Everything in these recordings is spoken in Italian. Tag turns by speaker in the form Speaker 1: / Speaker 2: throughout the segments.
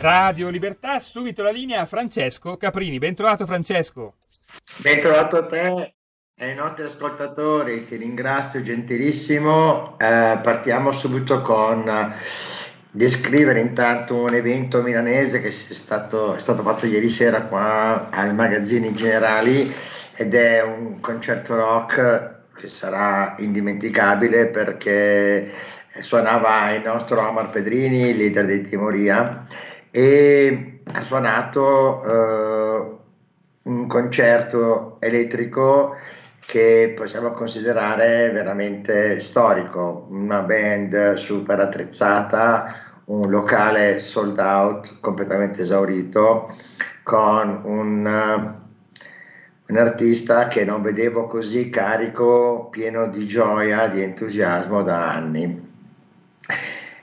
Speaker 1: Radio Libertà, subito la linea a Francesco Caprini. Bentrovato Francesco.
Speaker 2: Bentrovato a te e ai nostri ascoltatori, ti ringrazio gentilissimo. Eh, partiamo subito con eh, descrivere intanto un evento milanese che è stato, è stato fatto ieri sera qua ai magazzini generali ed è un concerto rock che sarà indimenticabile perché suonava il nostro Omar Pedrini, leader di Timoria, e ha suonato eh, un concerto elettrico che possiamo considerare veramente storico, una band super attrezzata, un locale sold out completamente esaurito, con un, un artista che non vedevo così carico, pieno di gioia, di entusiasmo da anni.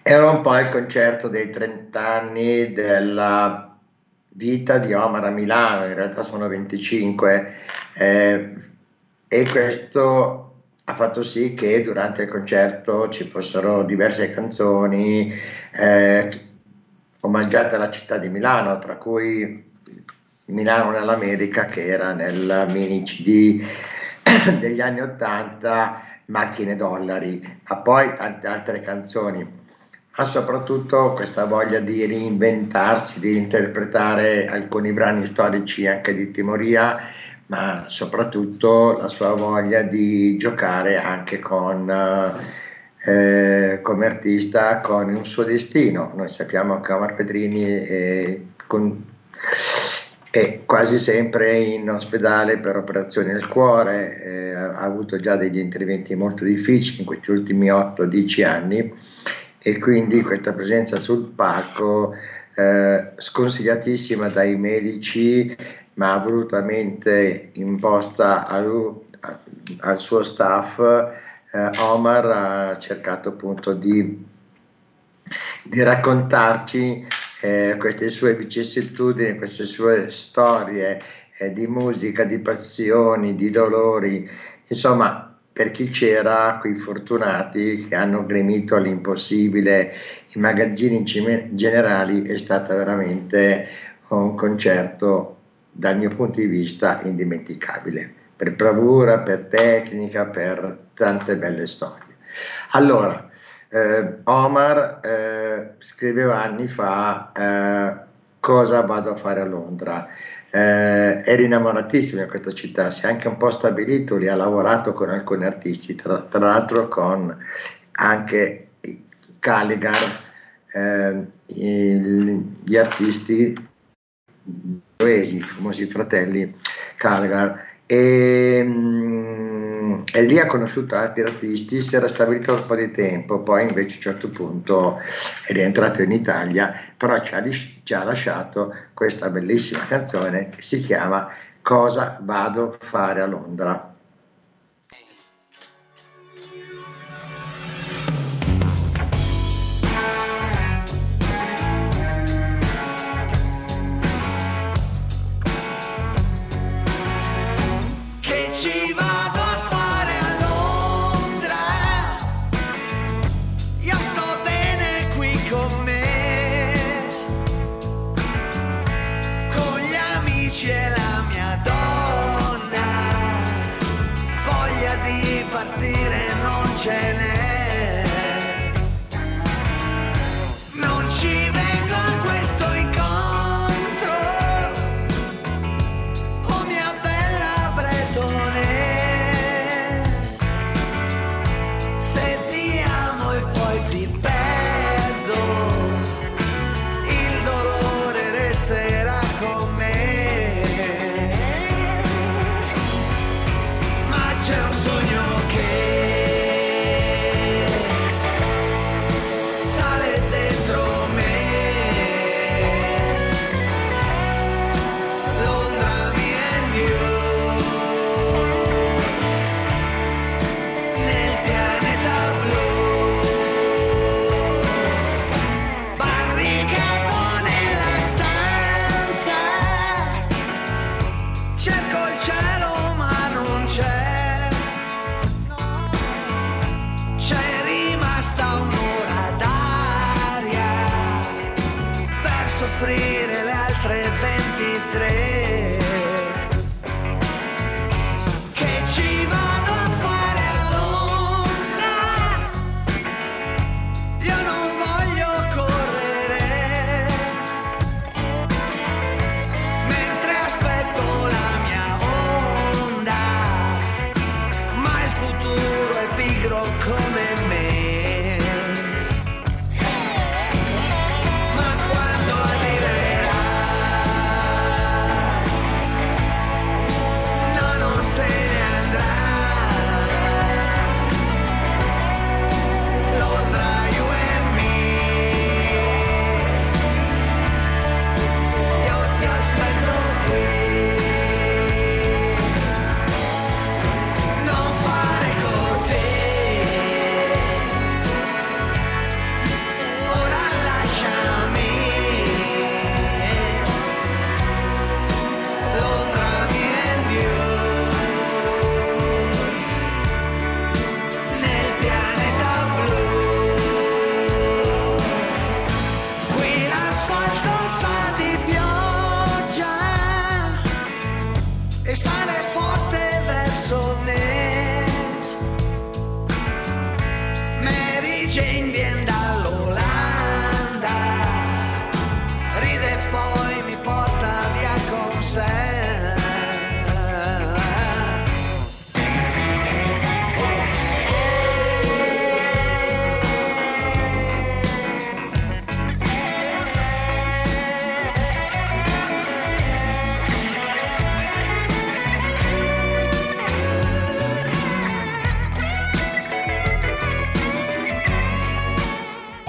Speaker 2: Era un po' il concerto dei 30 anni della vita di Omar a Milano, in realtà sono 25, eh, e questo ha fatto sì che durante il concerto ci fossero diverse canzoni eh, omaggiate alla città di Milano, tra cui Milano nell'America che era nel mini CD degli anni 80, Macchine Dollari, ma poi tante altre canzoni ma soprattutto questa voglia di reinventarsi, di interpretare alcuni brani storici anche di Timoria, ma soprattutto la sua voglia di giocare anche con, eh, come artista con un suo destino. Noi sappiamo che Omar Pedrini è, con, è quasi sempre in ospedale per operazioni del cuore, eh, ha avuto già degli interventi molto difficili in questi ultimi 8-10 anni e quindi questa presenza sul palco eh, sconsigliatissima dai medici ma volutamente imposta al, al suo staff eh, Omar ha cercato appunto di, di raccontarci eh, queste sue vicissitudini, queste sue storie eh, di musica, di passioni, di dolori, insomma per chi c'era, quei fortunati che hanno gremito all'impossibile i magazzini generali, è stato veramente un concerto dal mio punto di vista indimenticabile, per bravura, per tecnica, per tante belle storie. Allora, eh, Omar eh, scriveva anni fa eh, cosa vado a fare a Londra eh, era innamoratissimo di questa città, si è anche un po' stabilito lì, ha lavorato con alcuni artisti, tra, tra l'altro con anche Caligar, eh, il, gli artisti i famosi fratelli Caligar, e, mm, e, lì ha conosciuto altri artisti, si era stabilito un po' di tempo, poi invece a un certo punto è rientrato in Italia, però ci ha, ci ha lasciato questa bellissima canzone che si chiama Cosa vado a fare a Londra.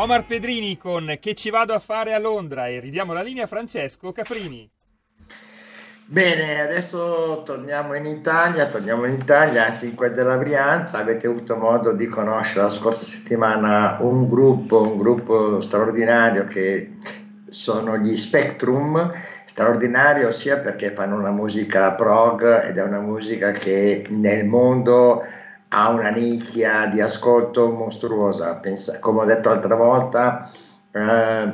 Speaker 1: Omar Pedrini con Che ci vado a fare a Londra e ridiamo la linea a Francesco Caprini.
Speaker 2: Bene, adesso torniamo in Italia, torniamo in Italia, anzi in quella della Brianza, avete avuto modo di conoscere la scorsa settimana un gruppo, un gruppo straordinario che sono gli Spectrum, straordinario sia perché fanno una musica prog ed è una musica che nel mondo ha una nicchia di ascolto mostruosa, Pensa- come ho detto l'altra volta, eh,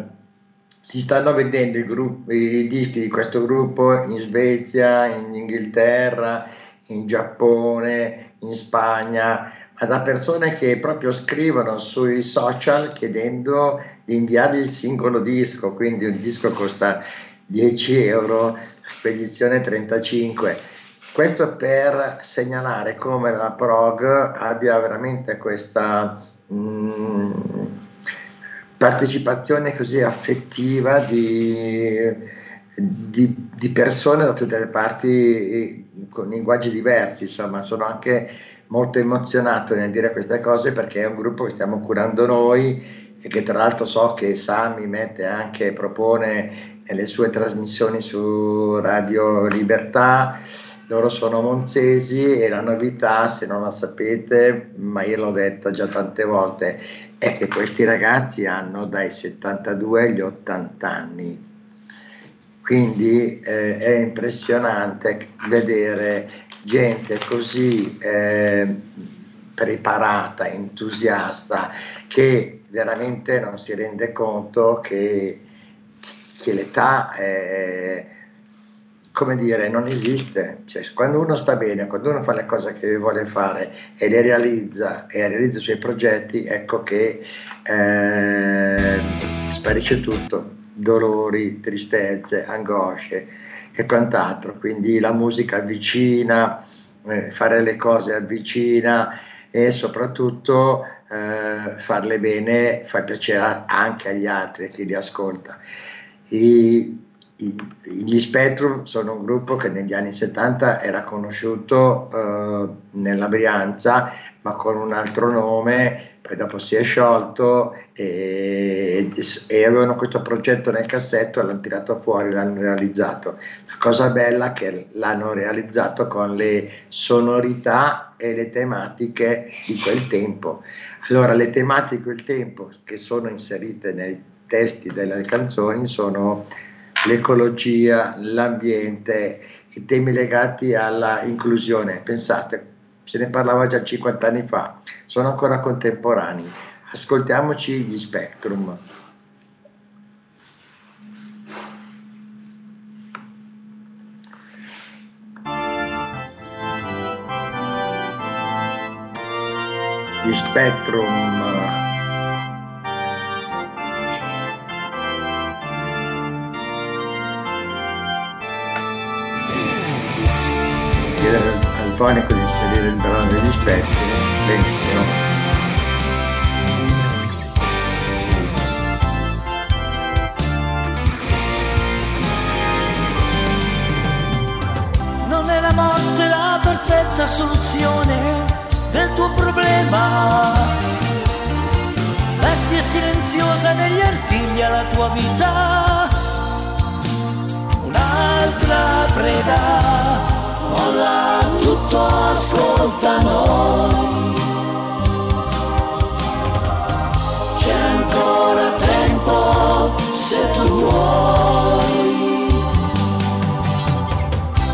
Speaker 2: si stanno vendendo i, gruppi- i dischi di questo gruppo in Svezia, in Inghilterra, in Giappone, in Spagna, ma da persone che proprio scrivono sui social chiedendo di inviargli il singolo disco, quindi un disco costa 10 euro, spedizione 35. Questo per segnalare come la prog abbia veramente questa mm, partecipazione così affettiva di, di- di persone da tutte le parti con linguaggi diversi, insomma, sono anche molto emozionato nel dire queste cose perché è un gruppo che stiamo curando noi e che tra l'altro so che Sami mette anche, propone le sue trasmissioni su Radio Libertà. Loro sono monzesi e la novità, se non la sapete, ma io l'ho detto già tante volte, è che questi ragazzi hanno dai 72 agli 80 anni. Quindi eh, è impressionante vedere gente così eh, preparata, entusiasta, che veramente non si rende conto che, che l'età è, come dire, non esiste. Cioè, quando uno sta bene, quando uno fa le cose che vuole fare e le realizza e realizza i suoi progetti, ecco che eh, sparisce tutto, dolori, tristezze, angosce e quant'altro. Quindi la musica avvicina, eh, fare le cose avvicina e soprattutto eh, farle bene fa piacere anche agli altri, chi li ascolta. Gli Spectrum sono un gruppo che negli anni 70 era conosciuto eh, nella Brianza, ma con un altro nome, poi dopo si è sciolto e, e avevano questo progetto nel cassetto l'hanno tirato fuori, l'hanno realizzato. La cosa bella è che l'hanno realizzato con le sonorità e le tematiche di quel tempo. Allora, le tematiche di quel tempo che sono inserite nei testi delle canzoni sono l'ecologia, l'ambiente, i temi legati alla inclusione. Pensate, se ne parlava già 50 anni fa, sono ancora contemporanei. Ascoltiamoci gli Spectrum. Gli Spectrum. Chiedere al fonico di inserire il brano degli Spectrum, benissimo.
Speaker 3: Non è la morte la perfetta soluzione del tuo problema. Bestia silenziosa negli artigli alla tua vita. Un'altra preda. Molla tutto, ascolta noi. C'è ancora tempo se tu vuoi.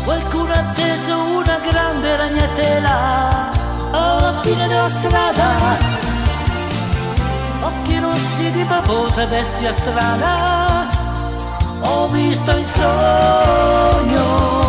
Speaker 3: Qualcuno ha atteso una grande ragnatela alla fine della strada. Occhi rossi di bavosa bestia strana. Ho visto il sogno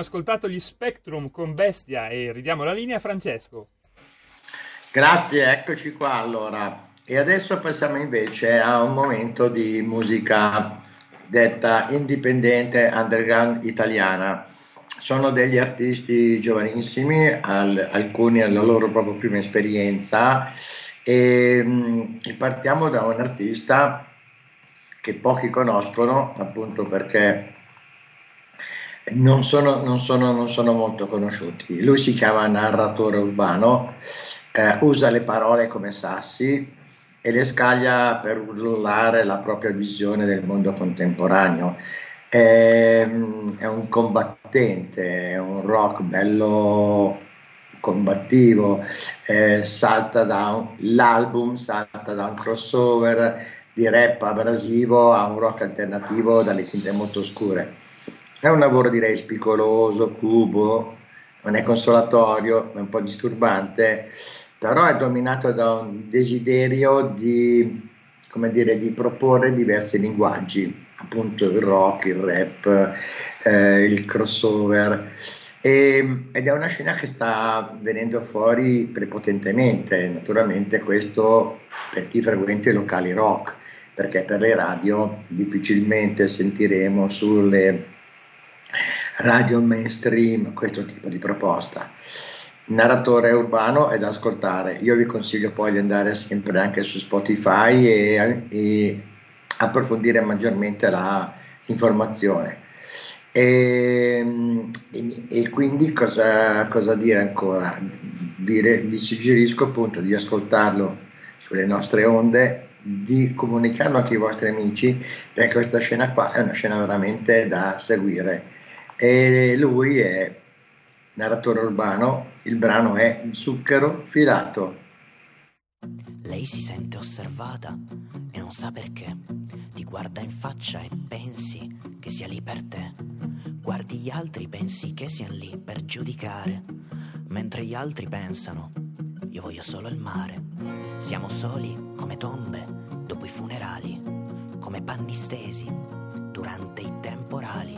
Speaker 1: Abbiamo ascoltato gli Spectrum con Bestia e ridiamo la linea a Francesco.
Speaker 2: Grazie, eccoci qua allora. E adesso passiamo invece a un momento di musica detta indipendente underground italiana. Sono degli artisti giovanissimi, al- alcuni alla loro proprio prima esperienza e, mm, e partiamo da un artista che pochi conoscono, appunto perché non sono, non sono- non sono molto conosciuti. Lui si chiama narratore urbano, eh, usa le parole come sassi e le scaglia per urlare la propria visione del mondo contemporaneo. È, è un combattente, è un rock bello combattivo, eh, salta da un, l'album salta da un crossover di rap abrasivo a un rock alternativo dalle tinte molto scure. È un lavoro direi spicoloso, cubo, non è consolatorio, è un po' disturbante, però è dominato da un desiderio di, dire, di proporre diversi linguaggi, appunto il rock, il rap, eh, il crossover. E- ed è una scena che sta venendo fuori prepotentemente, naturalmente questo per chi frequenta i locali rock, perché per le radio difficilmente sentiremo sulle radio mainstream questo tipo di proposta. Narratore urbano è da ascoltare. Io vi consiglio poi di andare sempre anche su Spotify e, e approfondire maggiormente la informazione. E, e- e quindi cosa, cosa dire ancora? Dire- vi suggerisco appunto di ascoltarlo sulle nostre onde di comunicarlo anche ai vostri amici, perché questa scena qua è una scena veramente da seguire. E lui è narratore urbano, il brano è Zucchero filato.
Speaker 4: Lei si sente osservata e non sa perché. Ti guarda in faccia e pensi che sia lì per te. Guardi gli altri, pensi che siano lì per giudicare. Mentre gli altri pensano, io voglio solo il mare. Siamo soli come tombe dopo i funerali, come panni stesi durante i temporali.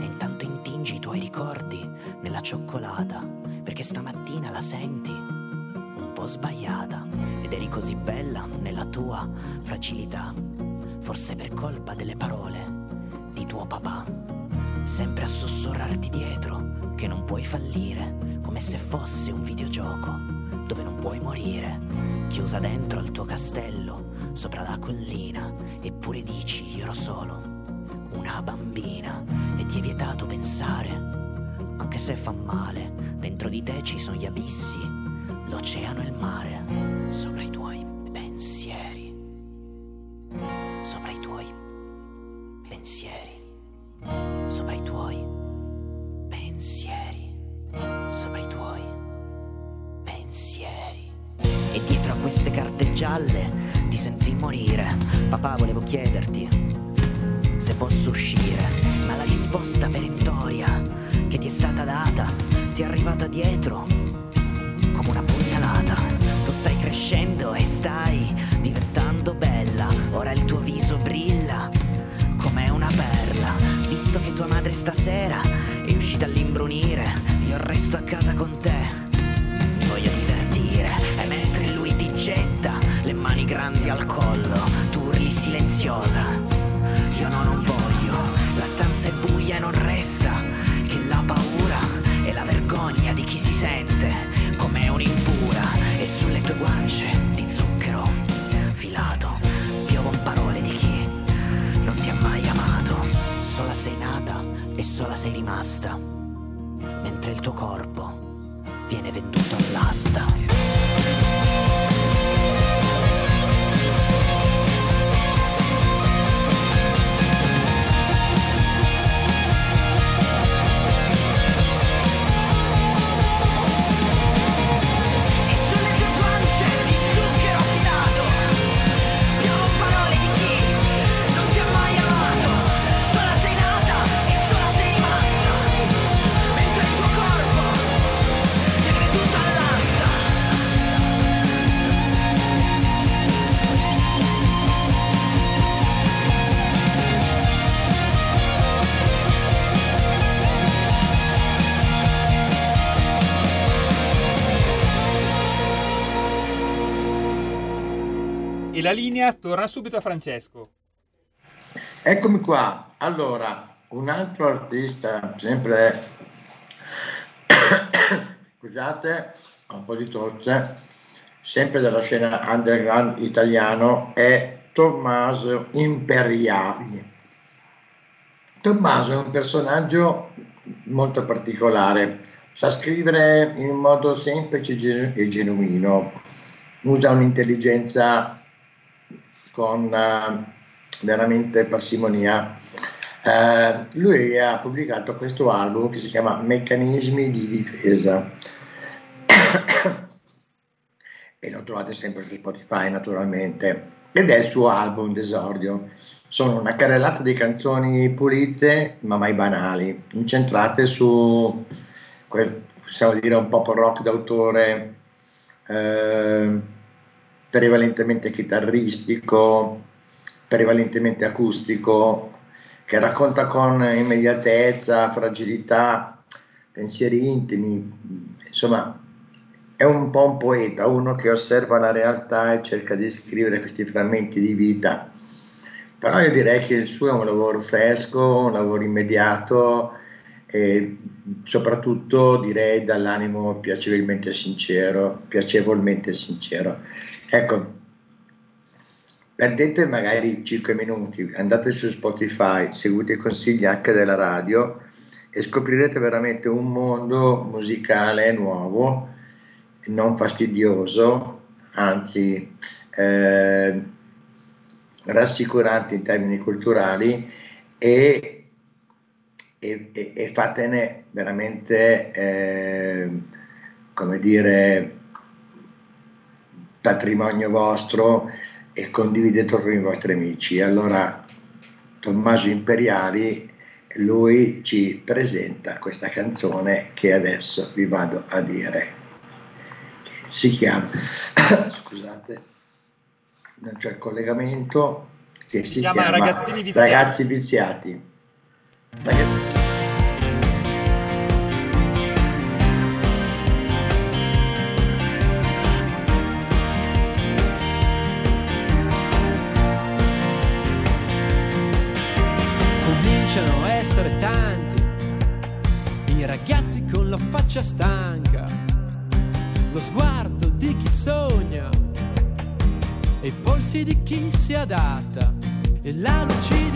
Speaker 4: E intanto intingi i tuoi ricordi nella cioccolata, perché stamattina la senti un po' sbagliata ed eri così bella nella tua fragilità, forse per colpa delle parole di tuo papà, sempre a sussurrarti dietro che non puoi fallire, come se fosse un videogioco dove non puoi morire, chiusa dentro al tuo castello, sopra la collina, eppure dici io ero solo una bambina e ti è vietato pensare, anche se fa male, dentro di te ci sono gli abissi, l'oceano e il mare, sopra i tuoi pensieri, sopra i tuoi pensieri, sopra i tuoi pensieri, sopra i tuoi pensieri. E dietro a queste carte gialle ti senti morire, papà volevo chiederti se posso uscire, ma la risposta perentoria che ti è stata data ti è arrivata dietro come una pugnalata. Tu stai crescendo e stai diventando bella, ora il tuo viso brilla come una perla. Visto che tua madre stasera è uscita all'imbrunire, io resto a casa con te. Mi voglio divertire e mentre lui ti getta le mani grandi al collo, tu urli silenziosa sente come un'impura e sulle tue guance di zucchero filato piovono parole di chi non ti ha mai amato, sola sei nata e sola sei rimasta, mentre il tuo corpo viene venduto all'asta.
Speaker 1: La linea torna subito a Francesco.
Speaker 2: Eccomi qua. Allora, un altro artista, sempre, scusate, un po' di tosse, sempre della scena underground italiano, è Tommaso Imperiali. Tommaso è un personaggio molto particolare, sa scrivere in modo semplice e genuino, usa un'intelligenza con uh, veramente parsimonia. Uh, lui ha pubblicato questo album che si chiama Meccanismi di difesa e lo trovate sempre su Spotify naturalmente ed è il suo album d'esordio. Sono una carrellata di canzoni pulite ma mai banali, incentrate su quel, possiamo dire, un pop rock d'autore. Eh, prevalentemente chitarristico, prevalentemente acustico, che racconta con immediatezza, fragilità, pensieri intimi, insomma è un po' un poeta, uno che osserva la realtà e cerca di scrivere questi frammenti di vita. Però io direi che il suo è un lavoro fresco, un lavoro immediato e soprattutto direi dall'animo piacevolmente sincero, piacevolmente sincero. Ecco, perdete magari 5 minuti, andate su Spotify, seguite i consigli anche della radio e scoprirete veramente un mondo musicale nuovo, non fastidioso, anzi eh, rassicuranti in termini culturali e, e, e, e fatene veramente, eh, come dire, patrimonio vostro e condividetelo con i vostri amici. Allora, Tommaso Imperiali, lui ci presenta questa canzone che adesso vi vado a dire. Si chiama, scusate, non c'è il collegamento, che si, si chiama, chiama Ragazzini Viziati. Ragazzi Viziati. Ragazzi...
Speaker 5: si adatta e la lucidità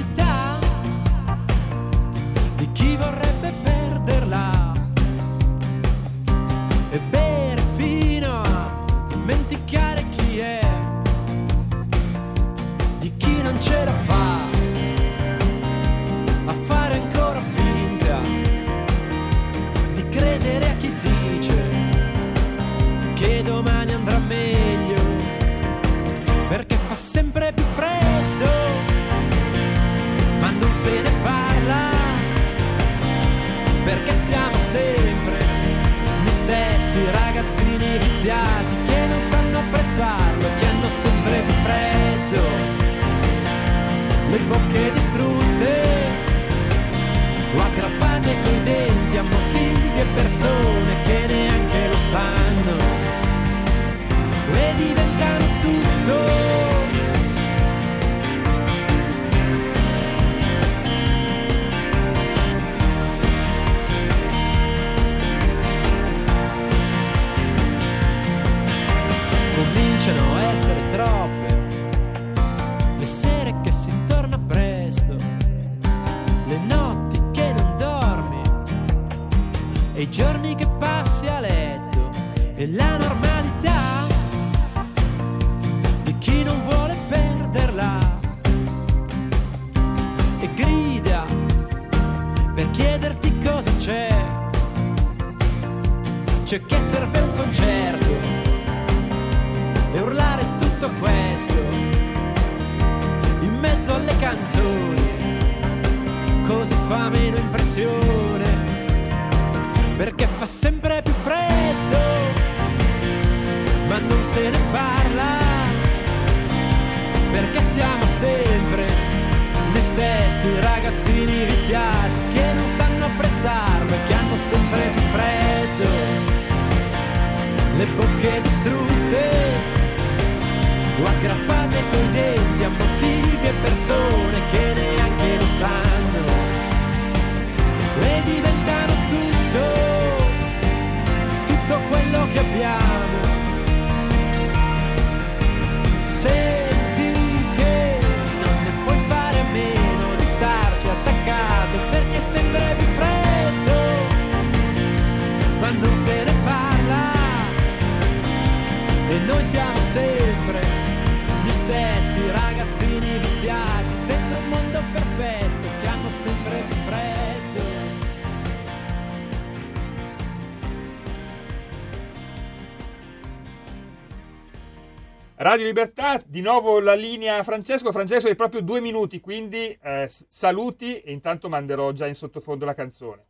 Speaker 1: Radio Libertà, di nuovo la linea Francesco. Francesco hai proprio due minuti, quindi eh, saluti e intanto manderò già in sottofondo la canzone.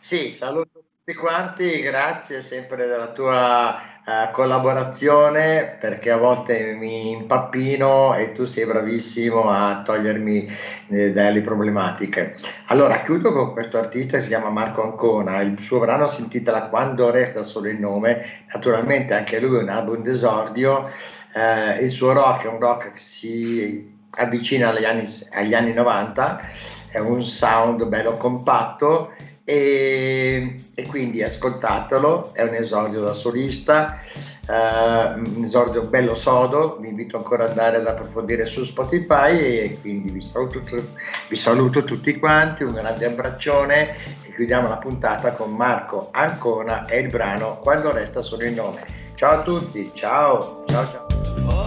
Speaker 2: Sì, saluto tutti quanti, grazie sempre della tua uh, collaborazione perché a volte mi impappino e tu sei bravissimo a togliermi eh, dalle problematiche. Allora, chiudo con questo artista che si chiama Marco Ancona, il suo brano si intitola Quando resta solo il nome, naturalmente anche lui è un album d'esordio, uh, il suo rock è un rock che si avvicina agli anni, agli anni 90, è un sound bello compatto e, e, quindi ascoltatelo, è un esordio da solista, uh, un esordio bello sodo, vi invito ancora ad andare ad approfondire su Spotify e quindi vi saluto, vi saluto tutti quanti, un grande abbraccione e chiudiamo la puntata con Marco Ancona e il brano Quando resta solo il nome. Ciao a tutti, ciao, ciao ciao.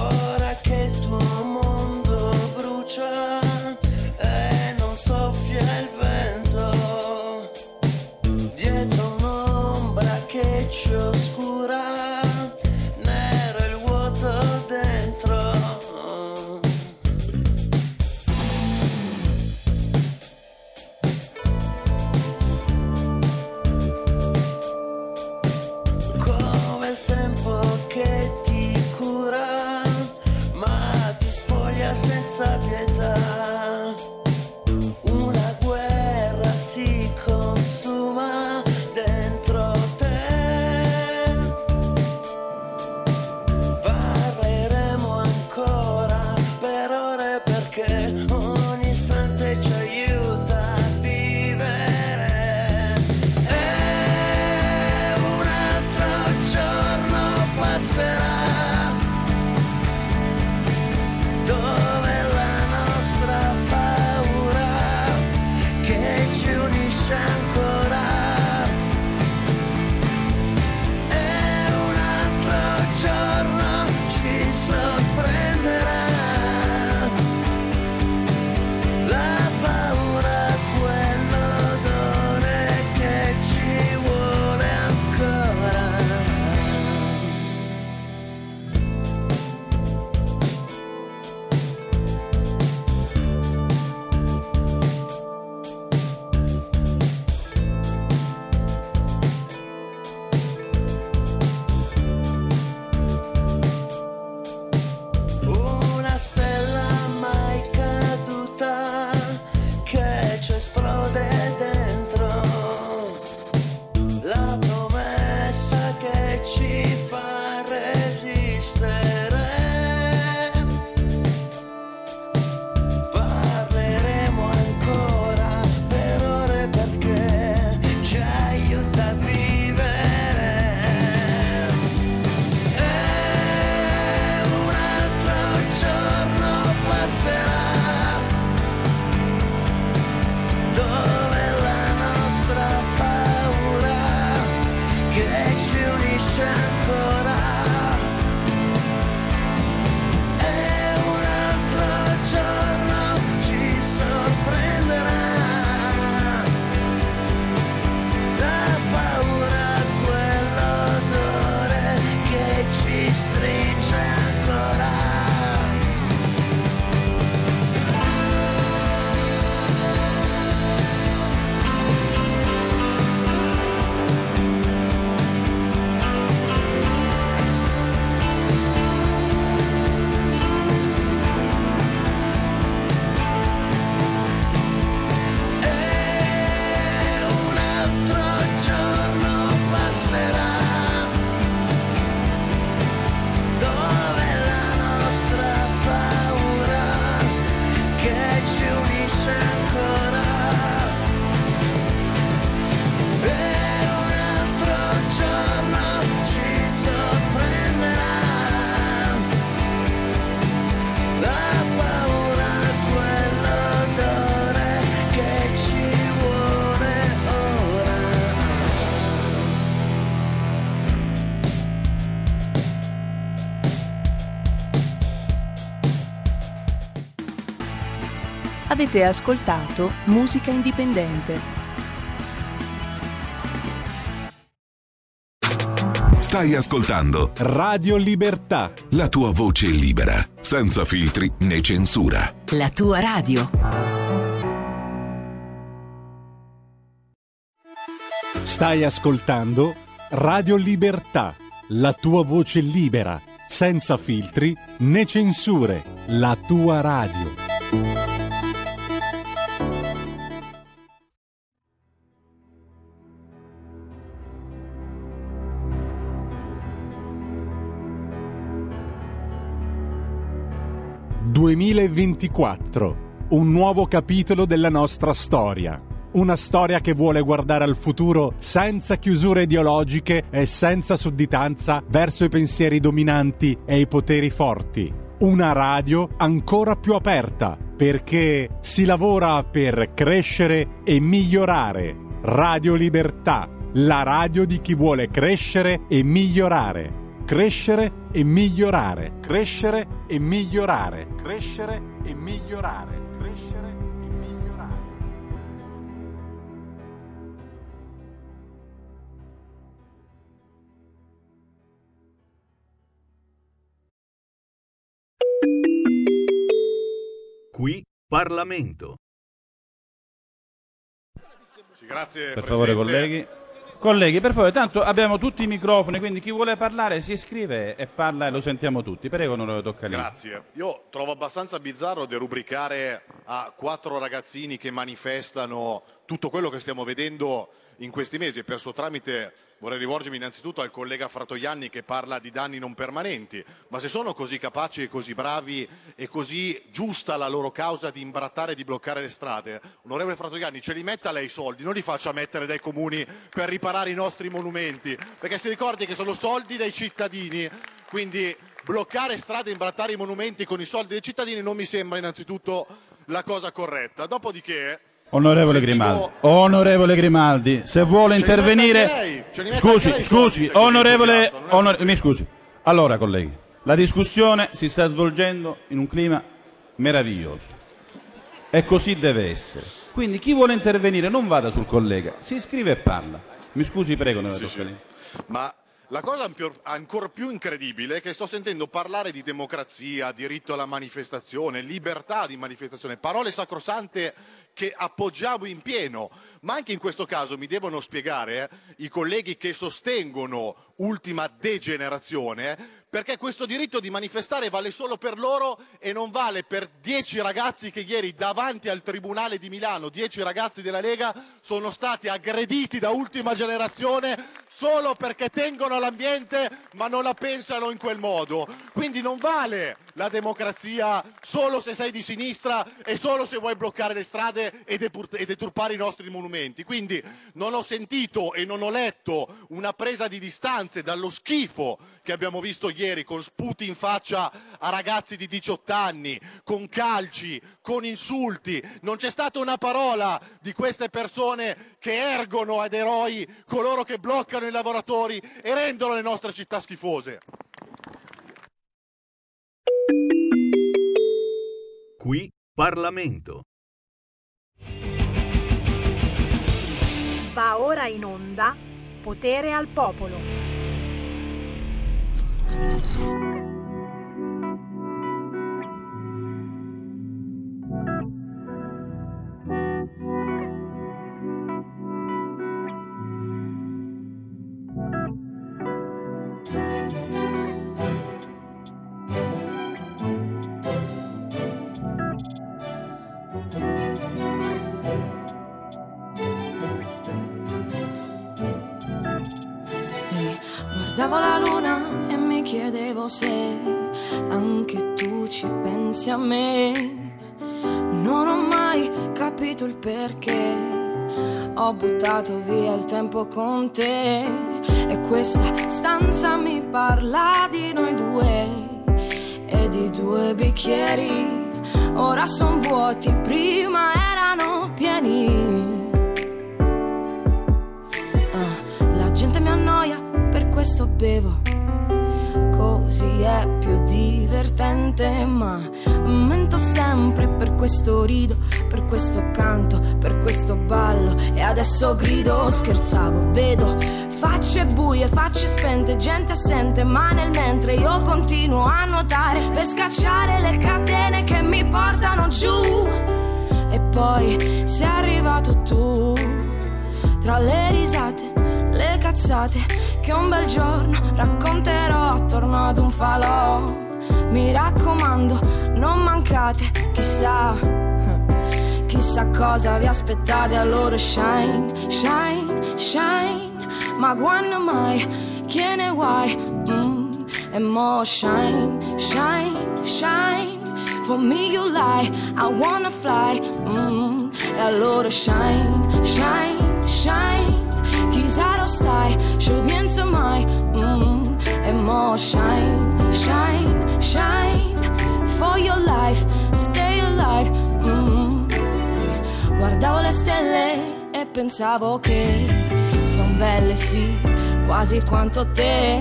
Speaker 6: Avete ascoltato Musica Indipendente.
Speaker 7: Stai ascoltando
Speaker 8: Radio Libertà.
Speaker 7: la tua voce libera, senza filtri né censura.
Speaker 9: La tua radio.
Speaker 8: Stai ascoltando Radio Libertà. La tua voce libera, senza filtri né censure. La tua radio. «2024. Un nuovo capitolo della nostra storia». Una storia che vuole guardare al futuro senza chiusure ideologiche e senza sudditanza verso i pensieri dominanti e i poteri forti. Una radio ancora più aperta perché si lavora per crescere e migliorare. Radio Libertà, la radio di chi vuole crescere e migliorare. Crescere e migliorare, crescere e migliorare, crescere e migliorare, crescere e migliorare.
Speaker 10: Qui Parlamento.
Speaker 11: Grazie,
Speaker 12: Per favore, colleghi. Colleghi, per favore, tanto abbiamo tutti i microfoni, quindi chi vuole parlare si iscrive e parla e lo sentiamo tutti. Prego, non lo tocca lì.
Speaker 11: Grazie. Io trovo abbastanza bizzarro derubricare a quattro ragazzini che manifestano tutto quello che stiamo vedendo in questi mesi e per suo tramite vorrei rivolgermi innanzitutto al collega Fratoianni che parla di danni non permanenti, ma se sono così capaci e così bravi e così giusta la loro causa di imbrattare e di bloccare le strade, onorevole Fratoianni ce li metta lei i soldi, non li faccia mettere dai comuni per riparare i nostri monumenti, perché si ricordi che sono soldi dei cittadini, quindi bloccare strade e imbrattare i monumenti con i soldi dei cittadini non mi sembra innanzitutto la cosa corretta. Dopodiché
Speaker 12: Onorevole Grimaldi, onorevole Grimaldi, se vuole intervenire... Scusi, scusi, onorevole...
Speaker 11: entusiasta, non è-
Speaker 12: onor- mi scusi. Allora, colleghi, la discussione si sta svolgendo in un clima meraviglioso. E così deve essere. Quindi chi vuole intervenire non vada sul collega, si iscrive e parla. Mi scusi, prego, non
Speaker 11: Sì, sì. Ma la cosa ancor- ancora più incredibile è che sto sentendo parlare di democrazia, diritto alla manifestazione, libertà di manifestazione, parole sacrosante che appoggiamo in pieno, ma anche in questo caso mi devono spiegare eh, i colleghi che sostengono ultima degenerazione perché questo diritto di manifestare vale solo per loro e non vale per dieci ragazzi che ieri davanti al Tribunale di Milano, dieci ragazzi della Lega, sono stati aggrediti da ultima generazione solo perché tengono l'ambiente ma non la pensano in quel modo. Quindi non vale la democrazia solo se sei di sinistra e solo se vuoi bloccare le strade e, e deturpare i nostri monumenti. Quindi non ho sentito e non ho letto una presa di distanze dallo schifo che abbiamo visto ieri con sputi in faccia a ragazzi di 18 anni, con calci, con insulti. Non c'è stata una parola di queste persone che ergono ad eroi coloro che bloccano i lavoratori e rendono le nostre città schifose.
Speaker 10: Qui Parlamento.
Speaker 13: Va ora in onda Potere al Popolo.
Speaker 14: 啊。Chiedevo se anche tu ci pensi a me. Non ho mai capito il perché. Ho buttato via il tempo con te. E questa stanza mi parla di noi due e di due bicchieri. Ora son vuoti, prima erano pieni. Ah, la gente mi annoia, per questo bevo. Così è più divertente, ma mento sempre, per questo rido. per questo canto, per questo ballo e adesso grido, scherzavo, vedo facce buie, facce spente, gente assente, ma nel mentre io continuo a nuotare per scacciare le catene che mi portano giù. E poi sei arrivato tu, tra le risate, le cazzate, che un bel giorno racconterò attorno ad un falò. Mi raccomando, non mancate, chissà, chissà cosa vi aspettate allora shine, shine, shine, ma quando mai, che ne vuoi? Mm, e mo shine, shine, shine, for me you lie, I wanna fly, mm, e allora shine, shine, shine, lo stai, ci penso mai, mm, e mo shine, shine, shine, for your life, stay alive, mm. Guardavo le stelle e pensavo che son belle sì, quasi quanto te,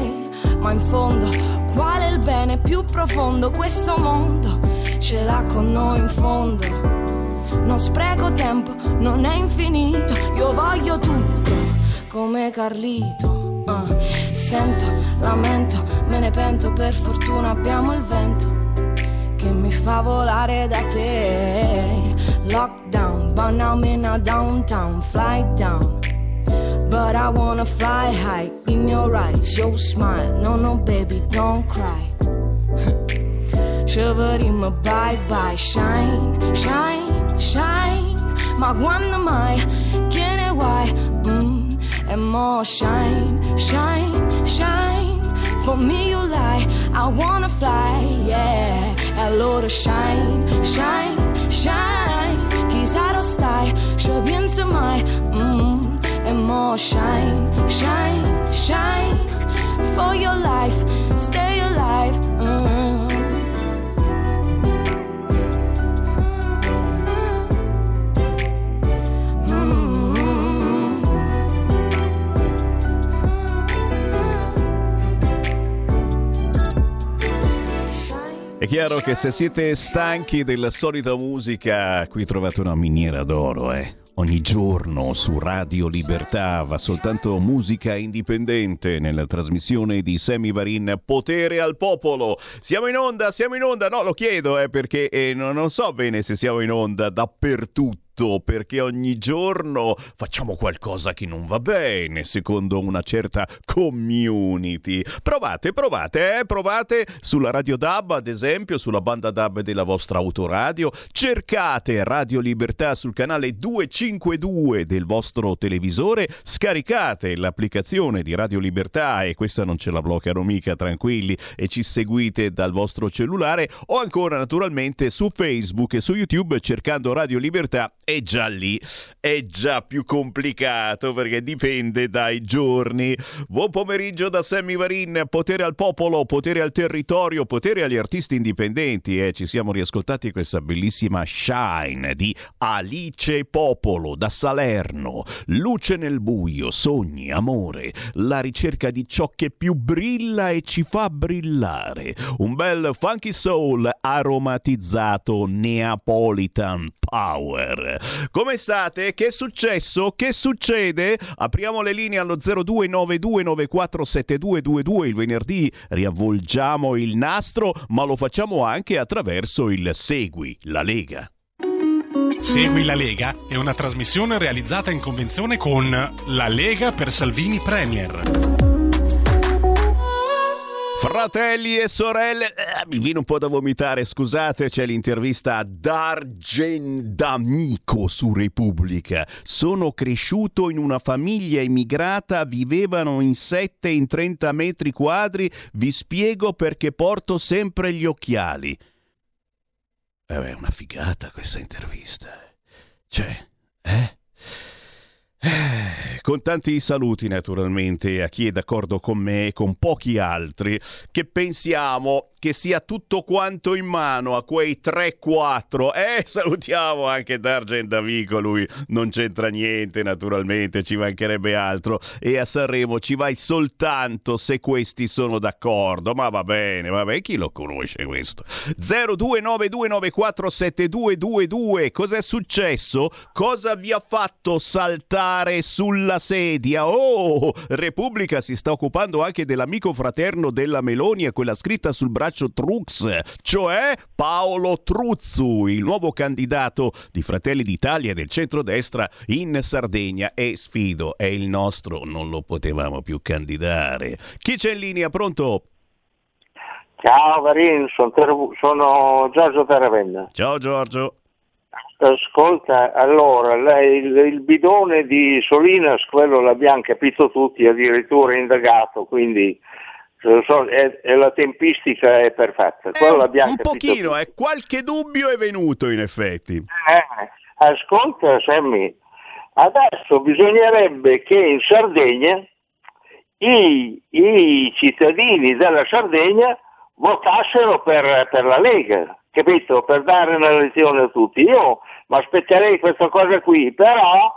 Speaker 14: ma in fondo qual è il bene più profondo? Questo mondo ce l'ha con noi in fondo. Non spreco tempo, non è infinito, io voglio tutto come Carlito. Ah, sento, lamento, me ne pento, per fortuna abbiamo il vento che mi fa volare da te. Lockdown, but now I'm in a downtown, fly down. But I wanna fly high in your eyes, your smile. No, no, baby, don't cry. Shiverima, bye bye, shine, shine, shine. Ma quando mai, che ne vuoi? Mm, e more shine, shine, shine. For me you lie, I wanna fly, yeah. E allora shine, shine, shine. Chissà lo stai, ci penso mai, mm, and more shine, shine, shine. For your life, stay alive. Mm.
Speaker 9: È chiaro che se siete stanchi della solita musica, qui trovate una miniera d'oro, eh. Ogni giorno su Radio Libertà va soltanto musica indipendente nella trasmissione di Semi Varin Potere al Popolo. Siamo in onda, siamo in onda, no lo chiedo eh, perché eh, non, non so bene se siamo in onda dappertutto perché ogni giorno facciamo qualcosa che non va bene secondo una certa community. Provate, provate, eh? provate sulla Radio DAB, ad esempio, sulla banda DAB della vostra autoradio, cercate Radio Libertà sul canale 252 del vostro televisore, scaricate l'applicazione di Radio Libertà e questa non ce la bloccano mica, tranquilli, e ci seguite dal vostro cellulare o ancora naturalmente su Facebook e su YouTube cercando Radio Libertà e già lì è già più complicato perché dipende dai giorni. Buon pomeriggio da Sammy Varin, potere al popolo, potere al territorio, potere agli artisti indipendenti. Eh. Ci siamo riascoltati questa bellissima Shine di Alice Popolo da Salerno. Luce nel buio, sogni, amore, la ricerca di ciò che più brilla e ci fa brillare. Un bel funky soul aromatizzato Neapolitan Power. Come state? Che è successo? Che succede? Apriamo le linee allo 0292947222 il venerdì, riavvolgiamo il nastro, ma lo facciamo anche attraverso il Segui la Lega.
Speaker 15: Segui la Lega è una trasmissione realizzata in convenzione con La Lega per Salvini Premier.
Speaker 9: Fratelli e sorelle, eh, mi viene un po' da vomitare, scusate, c'è l'intervista a Dargen D'Amico su Repubblica. Sono cresciuto in una famiglia immigrata, vivevano in 7 in 30 metri quadri, vi spiego perché porto sempre gli occhiali. Eh è una figata questa intervista. Cioè, eh? Con tanti saluti naturalmente a chi è d'accordo con me e con pochi altri che pensiamo che sia tutto quanto in mano a quei 3-4. Eh, salutiamo anche Dargen D'Amico, lui non c'entra niente naturalmente, ci mancherebbe altro. E a Sanremo ci vai soltanto se questi sono d'accordo. Ma va bene, va bene, chi lo conosce questo? 0292947222, cos'è successo? Cosa vi ha fatto saltare sulla sedia? Oh, Repubblica si sta occupando anche dell'amico fraterno della Meloni e quella scritta sul braccio Trux, cioè Paolo Truzzu, il nuovo candidato di Fratelli d'Italia e del centrodestra in Sardegna e sfido, è il nostro, non lo potevamo più candidare. Chi c'è in linea? Pronto?
Speaker 16: Ciao Varin, sono, sono Giorgio Terravenna.
Speaker 9: Ciao Giorgio.
Speaker 16: Ascolta, allora, lei, il, il bidone di Solinas, quello l'abbiamo capito tutti, addirittura indagato, quindi so, è, è la tempistica è perfetta. Quello
Speaker 9: un,
Speaker 16: l'abbiamo
Speaker 9: un
Speaker 16: capito
Speaker 9: pochino, eh, qualche dubbio è venuto in effetti.
Speaker 16: Eh, ascolta Sammy, adesso bisognerebbe che in Sardegna i, i cittadini della Sardegna votassero per, per la Lega, capito? Per dare una lezione a tutti. Io mi aspetterei questa cosa qui, però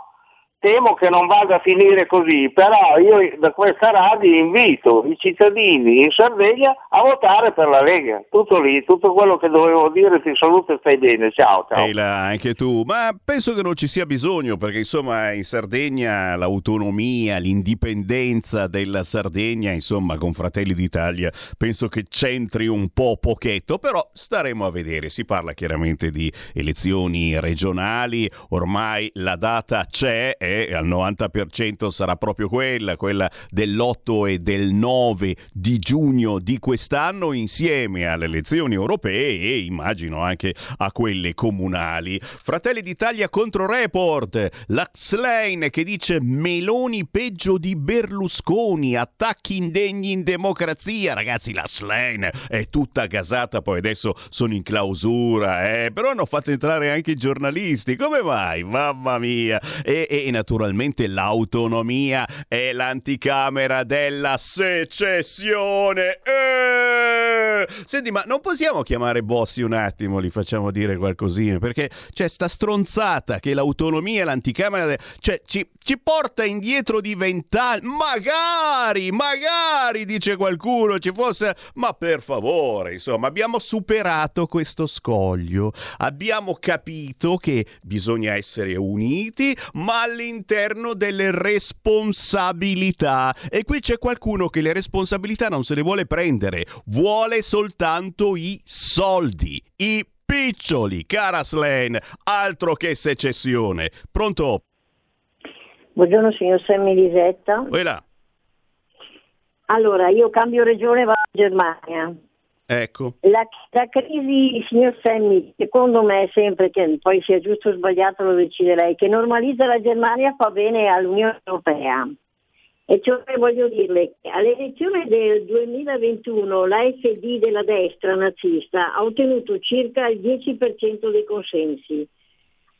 Speaker 16: temo che non vada a finire così, però io da questa radio invito i cittadini in Sardegna a votare per la Lega. Tutto lì, tutto quello che dovevo dire, ti saluto e stai bene, ciao ciao.
Speaker 9: Ehi là, anche tu, ma penso che non ci sia bisogno perché insomma in Sardegna l'autonomia, l'indipendenza della Sardegna, insomma con Fratelli d'Italia penso che c'entri un po' pochetto, però staremo a vedere, si parla chiaramente di elezioni regionali, ormai la data c'è e al 90% sarà proprio quella, quella dell'8 e del 9 di giugno di quest'anno insieme alle elezioni europee e immagino anche a quelle comunali. Fratelli d'Italia contro Report, la Xlane che dice Meloni peggio di Berlusconi, attacchi indegni in democrazia. Ragazzi, la Slane è tutta gasata, poi adesso sono in clausura, eh? però hanno fatto entrare anche i giornalisti. Come mai? Mamma mia! E, e naturalmente l'autonomia è l'anticamera della secessione. Eh! Senti, ma non possiamo chiamare Bossi un attimo, li facciamo dire qualcosina, perché c'è sta stronzata che l'autonomia è l'anticamera, de- cioè ci, ci porta indietro di vent'anni. Magari, magari, dice qualcuno, ci fosse... Ma per favore, insomma, abbiamo superato questo scoglio, abbiamo capito che bisogna essere uniti, ma all'interno delle responsabilità. E qui c'è qualcuno che le responsabilità non se le vuole prendere, vuole soltanto i soldi, i piccioli, cara Slane, altro che secessione. Pronto?
Speaker 17: Buongiorno signor Sammy Lisetta.
Speaker 9: Quella.
Speaker 17: Allora, io cambio regione e vado in Germania.
Speaker 9: Ecco.
Speaker 17: La, la crisi, signor Sammy, secondo me sempre che poi sia giusto o sbagliato lo decide lei, che normalizza la Germania fa bene all'Unione Europea. E cioè voglio dirle, alle elezioni del 2021 la FD della destra nazista ha ottenuto circa il 10% dei consensi.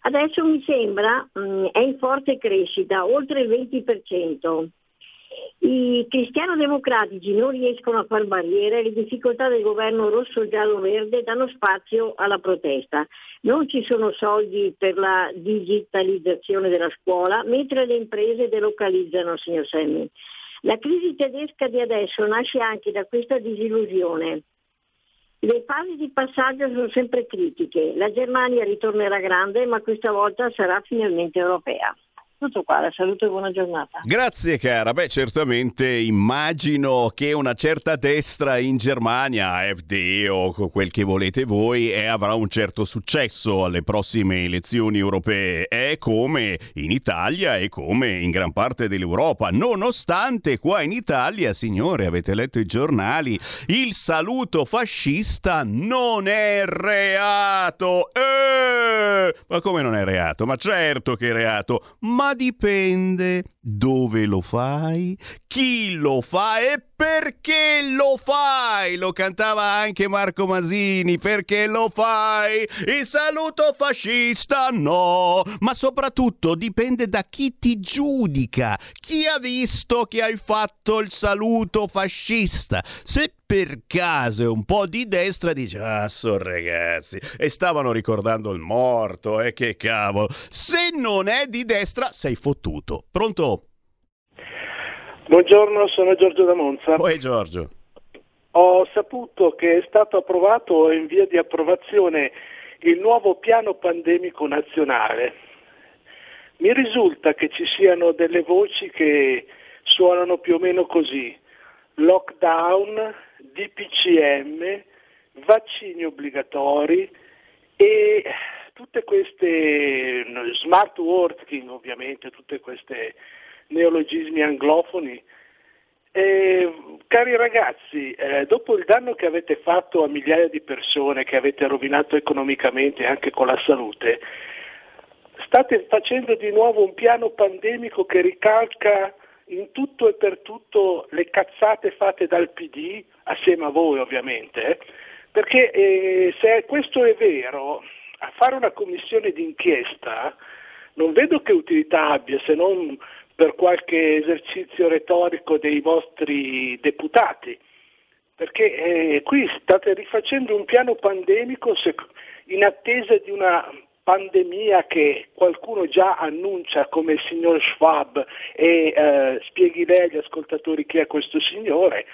Speaker 17: Adesso mi sembra mh, è in forte crescita, oltre il 20%. I cristiano-democratici non riescono a far barriere le difficoltà del governo rosso-giallo-verde danno spazio alla protesta. Non ci sono soldi per la digitalizzazione della scuola, mentre le imprese delocalizzano, signor Semmi. La crisi tedesca di adesso nasce anche da questa disillusione. Le fasi di passaggio sono sempre critiche. La Germania ritornerà grande, ma questa volta sarà finalmente europea. Tutto qua, la saluto e buona giornata.
Speaker 9: Grazie cara, beh certamente immagino che una certa destra in Germania, AfD o quel che volete voi, eh, avrà un certo successo alle prossime elezioni europee, è come in Italia e come in gran parte dell'Europa, nonostante qua in Italia, signore, avete letto i giornali, il saluto fascista non è reato. Eh! Ma come non è reato? Ma certo che è reato, ma dipende. Dove lo fai? Chi lo fa e perché lo fai? Lo cantava anche Marco Masini. Perché lo fai? Il saluto fascista no, ma soprattutto dipende da chi ti giudica. Chi ha visto che hai fatto il saluto fascista? Se per caso è un po' di destra dice ah so ragazzi e stavano ricordando il morto e eh, che cavolo se non è di destra sei fottuto pronto?
Speaker 18: Buongiorno sono Giorgio da Monza.
Speaker 9: Poi Giorgio.
Speaker 18: Ho saputo che è stato approvato in via di approvazione il nuovo piano pandemico nazionale. Mi risulta che ci siano delle voci che suonano più o meno così. Lockdown DPCM, vaccini obbligatori e tutte queste smart working ovviamente, tutte queste neologismi anglofoni. Eh, cari ragazzi, eh, dopo il danno che avete fatto a migliaia di persone, che avete rovinato economicamente e anche con la salute, state facendo di nuovo un piano pandemico che ricalca in tutto e per tutto le cazzate fatte dal PD, assieme a voi ovviamente, eh? perché se questo è vero, a fare una commissione d'inchiesta non vedo che utilità abbia se non per qualche esercizio retorico dei vostri deputati, perché eh, qui state rifacendo un piano pandemico in attesa di una pandemia che qualcuno già annuncia come il signor Schwab e eh, spieghi lei agli ascoltatori chi è questo signore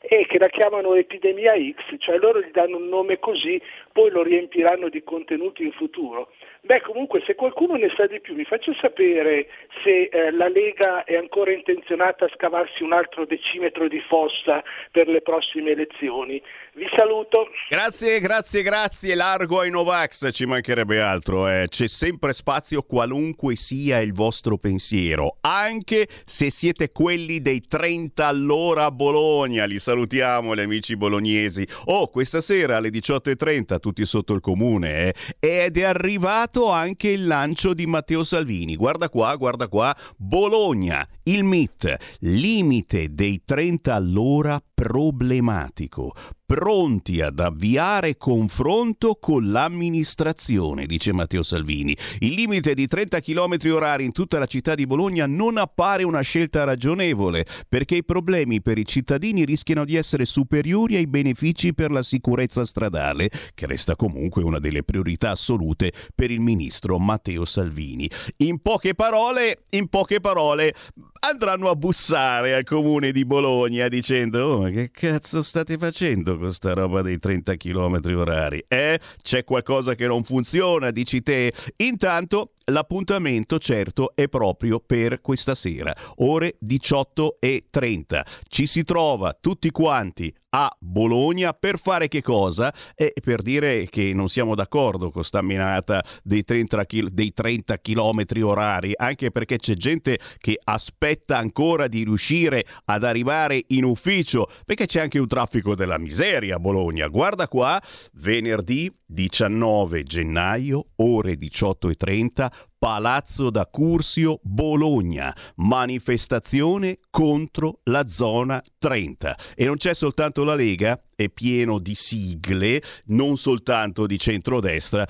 Speaker 18: e che la chiamano epidemia X, cioè loro gli danno un nome così, poi lo riempiranno di contenuti in futuro. Beh, comunque se qualcuno ne sa di più mi faccia sapere se eh, la Lega è ancora intenzionata a scavarsi un altro decimetro di fossa per le prossime elezioni. Vi saluto.
Speaker 9: Grazie, grazie, grazie. Largo ai Novax, ci mancherebbe altro. Eh. C'è sempre spazio qualunque sia il vostro pensiero, anche se siete quelli dei 30 all'ora a Bologna. Li salutiamo, gli amici bolognesi. Oh, questa sera alle 18.30, tutti sotto il comune, eh. ed è arrivato anche il lancio di Matteo Salvini. Guarda qua, guarda qua. Bologna, il MIT, limite dei 30 all'ora problematico pronti ad avviare confronto con l'amministrazione, dice Matteo Salvini. Il limite di 30 km orari in tutta la città di Bologna non appare una scelta ragionevole, perché i problemi per i cittadini rischiano di essere superiori ai benefici per la sicurezza stradale, che resta comunque una delle priorità assolute per il ministro Matteo Salvini. In poche parole, in poche parole, andranno a bussare al comune di Bologna dicendo oh, che cazzo state facendo con sta roba dei 30 km orari? Eh? C'è qualcosa che non funziona, dici te? Intanto L'appuntamento certo è proprio per questa sera, ore 18 e 30. Ci si trova tutti quanti a Bologna per fare che cosa? E per dire che non siamo d'accordo con sta minata dei 30, dei 30 km orari, anche perché c'è gente che aspetta ancora di riuscire ad arrivare in ufficio, perché c'è anche un traffico della miseria a Bologna. Guarda qua, venerdì 19 gennaio, ore 18 e 30, Palazzo da Cursio, Bologna, manifestazione contro la zona 30. E non c'è soltanto la Lega, è pieno di sigle, non soltanto di centrodestra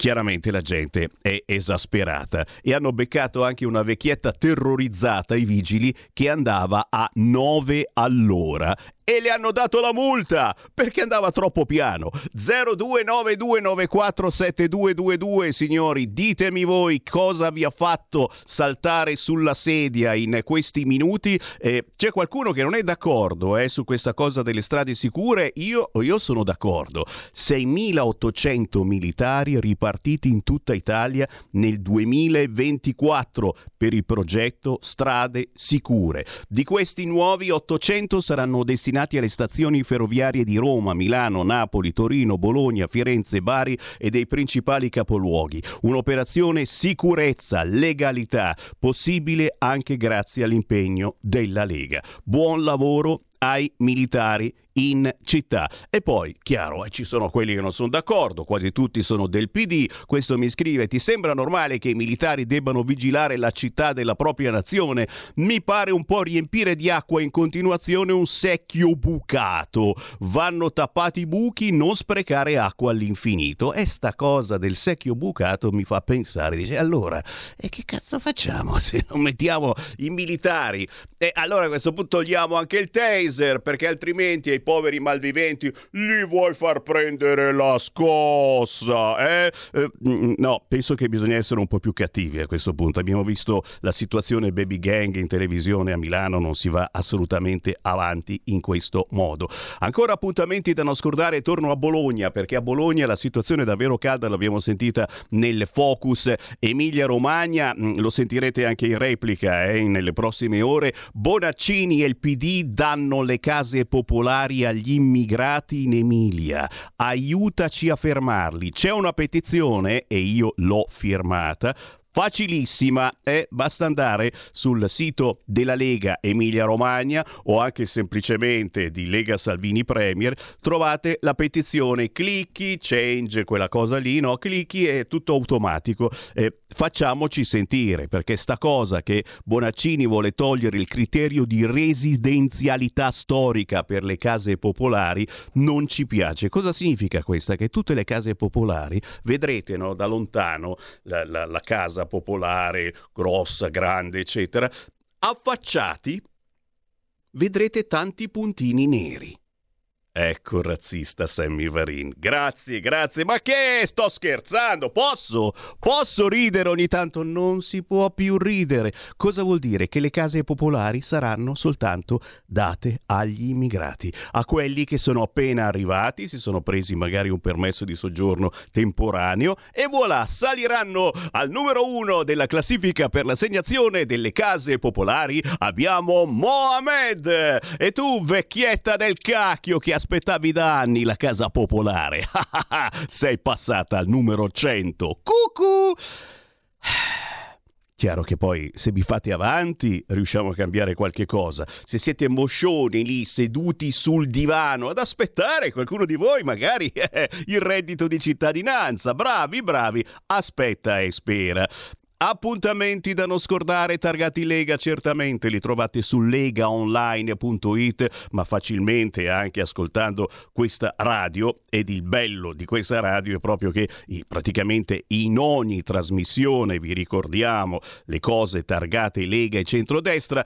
Speaker 9: chiaramente la gente è esasperata e hanno beccato anche una vecchietta terrorizzata i vigili che andava a 9 all'ora e le hanno dato la multa perché andava troppo piano. 0292947222 signori, ditemi voi cosa vi ha fatto saltare sulla sedia in questi minuti. Eh, c'è qualcuno che non è d'accordo eh, su questa cosa delle strade sicure? Io, io sono d'accordo. 6.800 militari ripartiti in tutta Italia nel 2024 per il progetto Strade Sicure. Di questi nuovi 800 saranno destinati destinati alle stazioni ferroviarie di Roma, Milano, Napoli, Torino, Bologna, Firenze, Bari e dei principali capoluoghi. Un'operazione sicurezza, legalità, possibile anche grazie all'impegno della Lega. Buon lavoro ai militari in città. E poi, chiaro, eh, ci sono quelli che non sono d'accordo, quasi tutti sono del PD. Questo mi scrive: Ti sembra normale che i militari debbano vigilare la città della propria nazione? Mi pare un po' riempire di acqua in continuazione un secchio bucato. Vanno tappati i buchi, non sprecare acqua all'infinito. E sta cosa del secchio bucato mi fa pensare, dice, allora, e che cazzo facciamo se non mettiamo i militari? E allora a questo punto togliamo anche il taser, perché altrimenti ai poveri malviventi li vuoi far prendere la scossa, eh? eh mm, no, penso che bisogna essere un po' più cattivi a questo punto. Abbiamo visto la situazione baby gang in televisione a Milano, non si va assolutamente avanti in questo modo. Ancora appuntamenti da non scordare, torno a Bologna, perché a Bologna la situazione è davvero calda, l'abbiamo sentita nel Focus Emilia Romagna, mm, lo sentirete anche in replica eh, nelle prossime ore. Bonaccini e il PD danno le case popolari agli immigrati in Emilia. Aiutaci a fermarli. C'è una petizione e io l'ho firmata facilissima, eh? basta andare sul sito della Lega Emilia Romagna o anche semplicemente di Lega Salvini Premier, trovate la petizione, clicchi, change quella cosa lì, no? Clicchi è tutto automatico. Eh, facciamoci sentire perché sta cosa che Bonaccini vuole togliere il criterio di residenzialità storica per le case popolari non ci piace. Cosa significa questa? Che tutte le case popolari vedrete no, da lontano la, la, la casa popolare, grossa, grande, eccetera, affacciati vedrete tanti puntini neri. Ecco il razzista Sammy Varin. Grazie, grazie. Ma che? Sto scherzando. Posso? Posso ridere ogni tanto? Non si può più ridere. Cosa vuol dire? Che le case popolari saranno soltanto date agli immigrati, a quelli che sono appena arrivati, si sono presi magari un permesso di soggiorno temporaneo e voilà, saliranno al numero uno della classifica per l'assegnazione delle case popolari. Abbiamo Mohamed. E tu, vecchietta del cacchio che aspettavi da anni la casa popolare. Sei passata al numero 100. Cucù! Chiaro che poi se vi fate avanti riusciamo a cambiare qualche cosa. Se siete moscioni lì seduti sul divano ad aspettare qualcuno di voi magari eh, il reddito di cittadinanza, bravi, bravi, aspetta e spera. Appuntamenti da non scordare, targati Lega certamente li trovate su legaonline.it, ma facilmente anche ascoltando questa radio ed il bello di questa radio è proprio che praticamente in ogni trasmissione vi ricordiamo le cose targate Lega e centrodestra,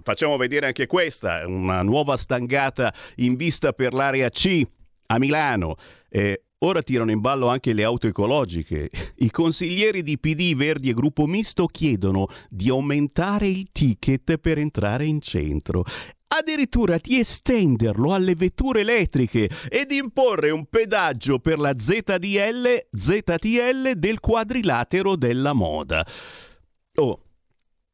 Speaker 9: Facciamo vedere anche questa, una nuova stangata in vista per l'area C a Milano. Eh, Ora tirano in ballo anche le auto ecologiche. I consiglieri di PD, Verdi e Gruppo Misto chiedono di aumentare il ticket per entrare in centro addirittura di estenderlo alle vetture elettriche e di imporre un pedaggio per la ZDL, ZTL del quadrilatero della moda. Oh,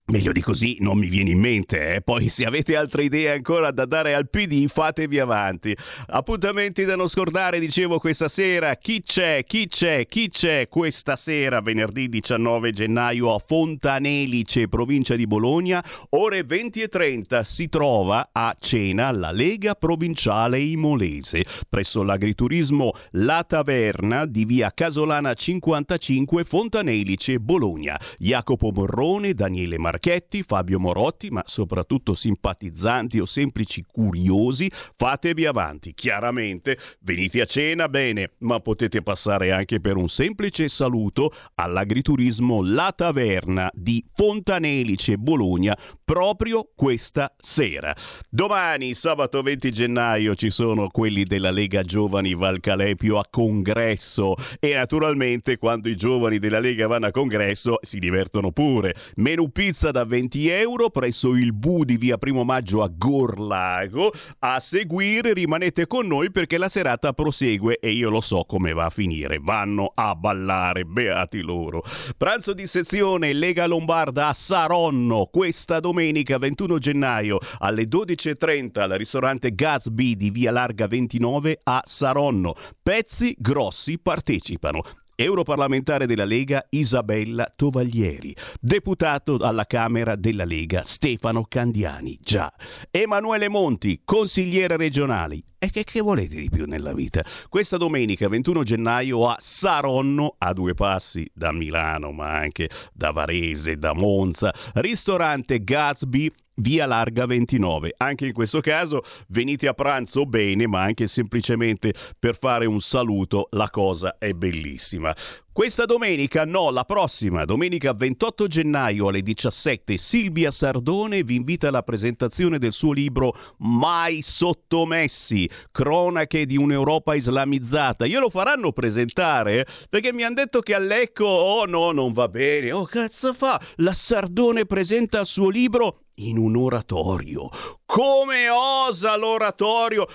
Speaker 9: Meglio di così non mi viene in mente, eh? poi se avete altre idee ancora da dare al PD fatevi avanti. Appuntamenti da non scordare, dicevo questa sera, chi c'è, chi c'è, chi c'è questa sera, venerdì 19 gennaio a Fontanelice, provincia di Bologna, ore 20 e 30 si trova a cena la Lega Provinciale Imolese, presso l'agriturismo La Taverna di via Casolana 55 Fontanelice, Bologna. Jacopo Morrone, Daniele Martini, Marchetti, Fabio Morotti, ma soprattutto simpatizzanti o semplici curiosi, fatevi avanti. Chiaramente venite a cena, bene, ma potete passare anche per un semplice saluto all'agriturismo La Taverna di Fontanelice, Bologna, proprio questa sera. Domani, sabato 20 gennaio, ci sono quelli della Lega Giovani Valcalepio a congresso e naturalmente quando i giovani della Lega vanno a congresso si divertono pure. Menù pizza pizza da 20 euro presso il Bu di via Primo Maggio a Gorlago. A seguire rimanete con noi perché la serata prosegue e io lo so come va a finire. Vanno a ballare, beati loro. Pranzo di sezione Lega Lombarda a Saronno questa domenica 21 gennaio alle 12.30 al ristorante Gatsby di via Larga 29 a Saronno. Pezzi grossi partecipano. Europarlamentare della Lega Isabella Tovaglieri, deputato alla Camera della Lega Stefano Candiani, già, Emanuele Monti, consigliere regionale. E che, che, volete di più nella vita? Questa domenica 21 gennaio a Saronno, a due passi da Milano, ma anche da Varese, da Monza, ristorante Gatsby Via Larga 29. Anche in questo caso venite a pranzo bene, ma anche semplicemente per fare un saluto, la cosa è bellissima. Questa domenica, no, la prossima, domenica 28 gennaio alle 17, Silvia Sardone vi invita alla presentazione del suo libro Mai sottomessi, cronache di un'Europa islamizzata. Glielo faranno presentare perché mi hanno detto che all'Ecco, oh no, non va bene, oh cazzo fa, la Sardone presenta il suo libro in un oratorio. Come osa l'oratorio?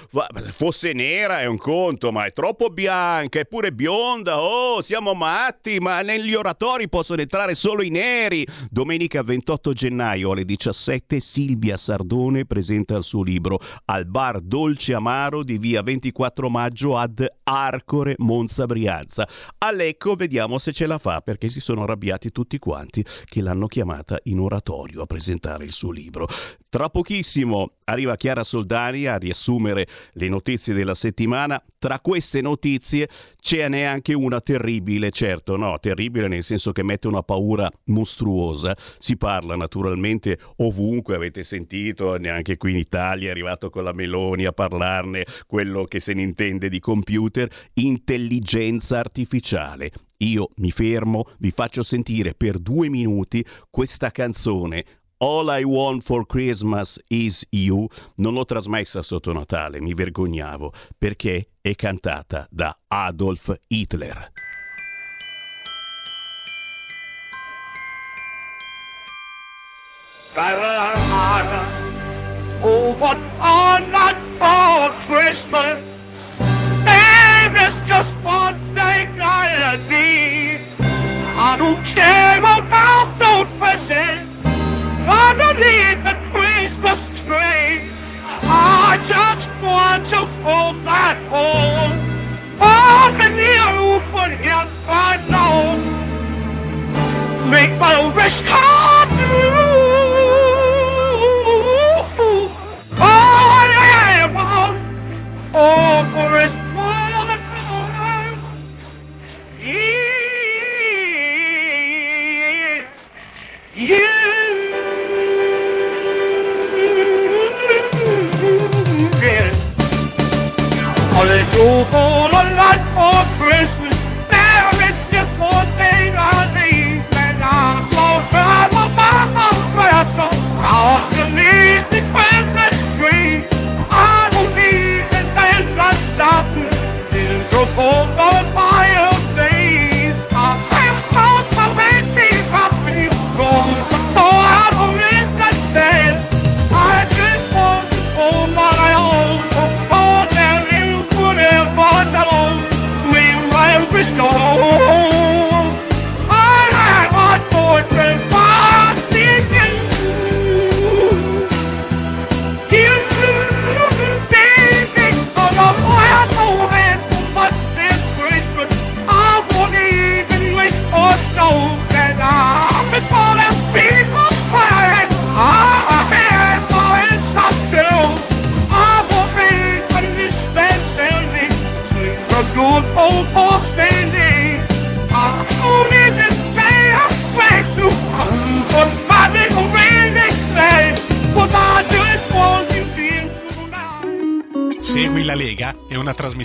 Speaker 9: Fosse nera è un conto, ma è troppo bianca, è pure bionda. Oh, siamo matti, ma negli oratori possono entrare solo i neri. Domenica 28 gennaio alle 17 Silvia Sardone presenta il suo libro al bar Dolce Amaro di via 24 maggio ad Arcore, Monza Brianza. All'Ecco vediamo se ce la fa perché si sono arrabbiati tutti quanti che l'hanno chiamata in oratorio a presentare il suo libro. Tra pochissimo arriva Chiara Soldani a riassumere le notizie della settimana. Tra queste notizie ce n'è anche una terribile, certo, no, terribile nel senso che mette una paura mostruosa. Si parla naturalmente ovunque, avete sentito, neanche qui in Italia è arrivato con la Meloni a parlarne, quello che se ne intende di computer, intelligenza artificiale. Io mi fermo, vi faccio sentire per due minuti questa canzone All I Want for Christmas is You non l'ho trasmessa sotto Natale, mi vergognavo, perché è cantata da Adolf Hitler.
Speaker 19: Oh, what I not for Christmas? Just. I don't care about those presents underneath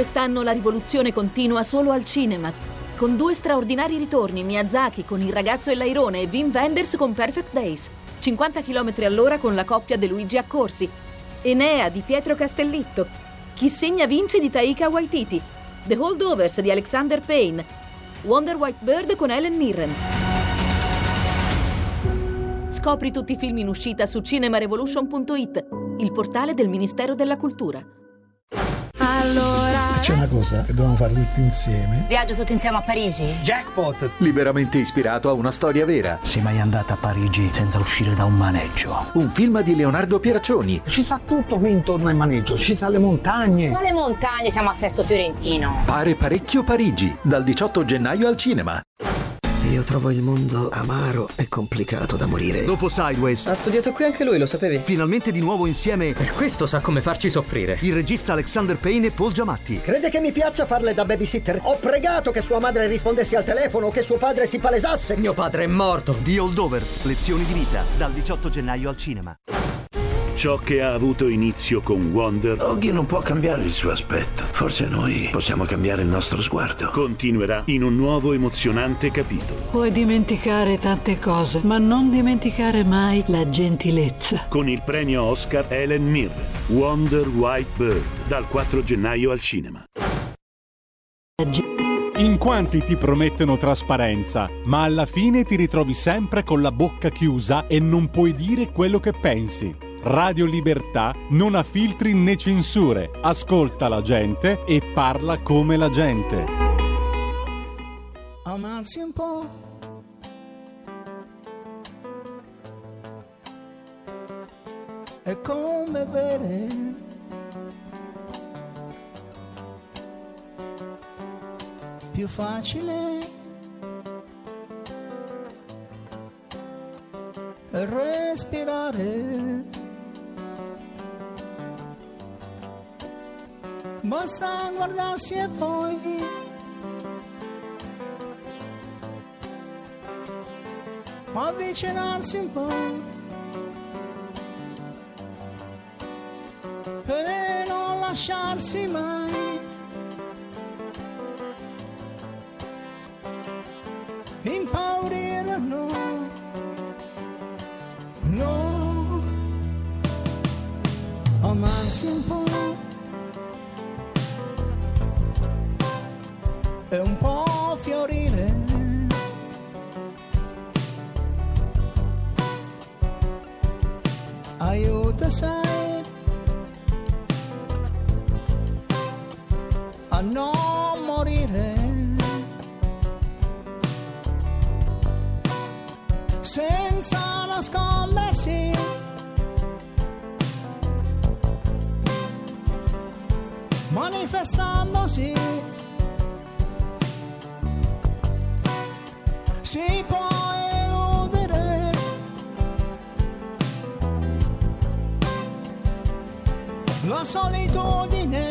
Speaker 20: Quest'anno la rivoluzione continua solo al cinema. Con due straordinari ritorni, Miyazaki con Il ragazzo e l'airone e Wim Wenders con Perfect Days. 50 km all'ora con la coppia De Luigi Accorsi. Enea di Pietro Castellitto. Chi segna vince di Taika Waititi. The Holdovers di Alexander Payne. Wonder White Bird con Helen Mirren. Scopri tutti i film in uscita su cinemarevolution.it, il portale del Ministero della Cultura.
Speaker 21: Allora. C'è una cosa che dobbiamo fare tutti insieme.
Speaker 22: Viaggio tutti insieme a Parigi?
Speaker 21: Jackpot!
Speaker 23: Liberamente ispirato a una storia vera.
Speaker 24: Sei mai andata a Parigi senza uscire da un maneggio?
Speaker 23: Un film di Leonardo Pieraccioni.
Speaker 21: Ci sa tutto qui intorno al maneggio, ci sa le montagne.
Speaker 22: Quale montagne? Siamo a Sesto Fiorentino.
Speaker 23: Pare parecchio Parigi, dal 18 gennaio al cinema.
Speaker 24: Io trovo il mondo amaro e complicato da morire.
Speaker 25: Dopo Sideways.
Speaker 26: Ha studiato qui anche lui, lo sapevi?
Speaker 25: Finalmente di nuovo insieme.
Speaker 26: Per questo sa come farci soffrire.
Speaker 25: Il regista Alexander Payne e Paul Giamatti.
Speaker 27: Crede che mi piaccia farle da babysitter? Ho pregato che sua madre rispondesse al telefono, che suo padre si palesasse.
Speaker 26: Mio padre è morto.
Speaker 25: The Holdovers, lezioni di vita, dal 18 gennaio al cinema.
Speaker 28: Ciò che ha avuto inizio con Wonder
Speaker 24: Oggi non può cambiare il suo aspetto. Forse noi possiamo cambiare il nostro sguardo.
Speaker 28: continuerà in un nuovo emozionante capitolo.
Speaker 29: Puoi dimenticare tante cose, ma non dimenticare mai la gentilezza.
Speaker 28: Con il premio Oscar Helen Mirren, Wonder White Bird, dal 4 gennaio al cinema.
Speaker 8: In quanti ti promettono trasparenza, ma alla fine ti ritrovi sempre con la bocca chiusa e non puoi dire quello che pensi. Radio Libertà non ha filtri né censure, ascolta la gente e parla come la gente.
Speaker 29: Amarsi un po'. È come bere. Più facile. Respirare. Basta guardarsi e poi avvicinarsi un po' e non lasciarsi mai. Impaurire no. No. Amarsi un po' è un po' fiorire. Aiuta, sai, a non morire. Senza nascondersi. Manifestandosi. Si può eludere. La solitudine,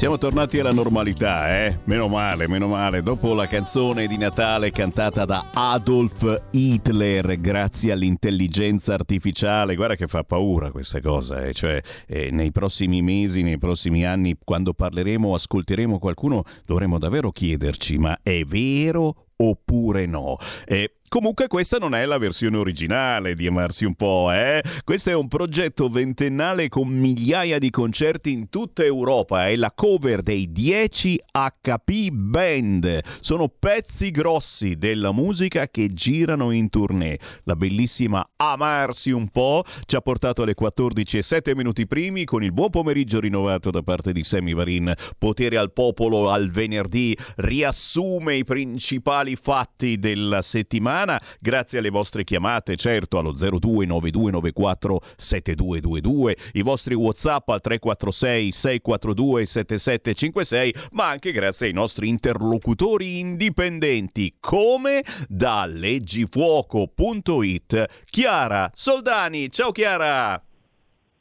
Speaker 9: Siamo tornati alla normalità, eh? Meno male, meno male. Dopo la canzone di Natale cantata da Adolf Hitler, grazie all'intelligenza artificiale, guarda che fa paura questa cosa, eh? Cioè, eh, nei prossimi mesi, nei prossimi anni, quando parleremo o ascolteremo qualcuno, dovremo davvero chiederci, ma è vero oppure no. E Comunque questa non è la versione originale di Amarsi un po', eh? Questo è un progetto ventennale con migliaia di concerti in tutta Europa, è la cover dei 10 HP Band. Sono pezzi grossi della musica che girano in tournée. La bellissima Amarsi un po' ci ha portato alle 14 e 7 minuti primi con il buon pomeriggio rinnovato da parte di Sammy Varin. Potere al popolo al venerdì riassume i principali fatti della settimana grazie alle vostre chiamate, certo allo 029294 7222, i vostri WhatsApp al 346 642 7756, ma anche grazie ai nostri interlocutori indipendenti come da leggifuoco.it. Chiara Soldani, ciao Chiara!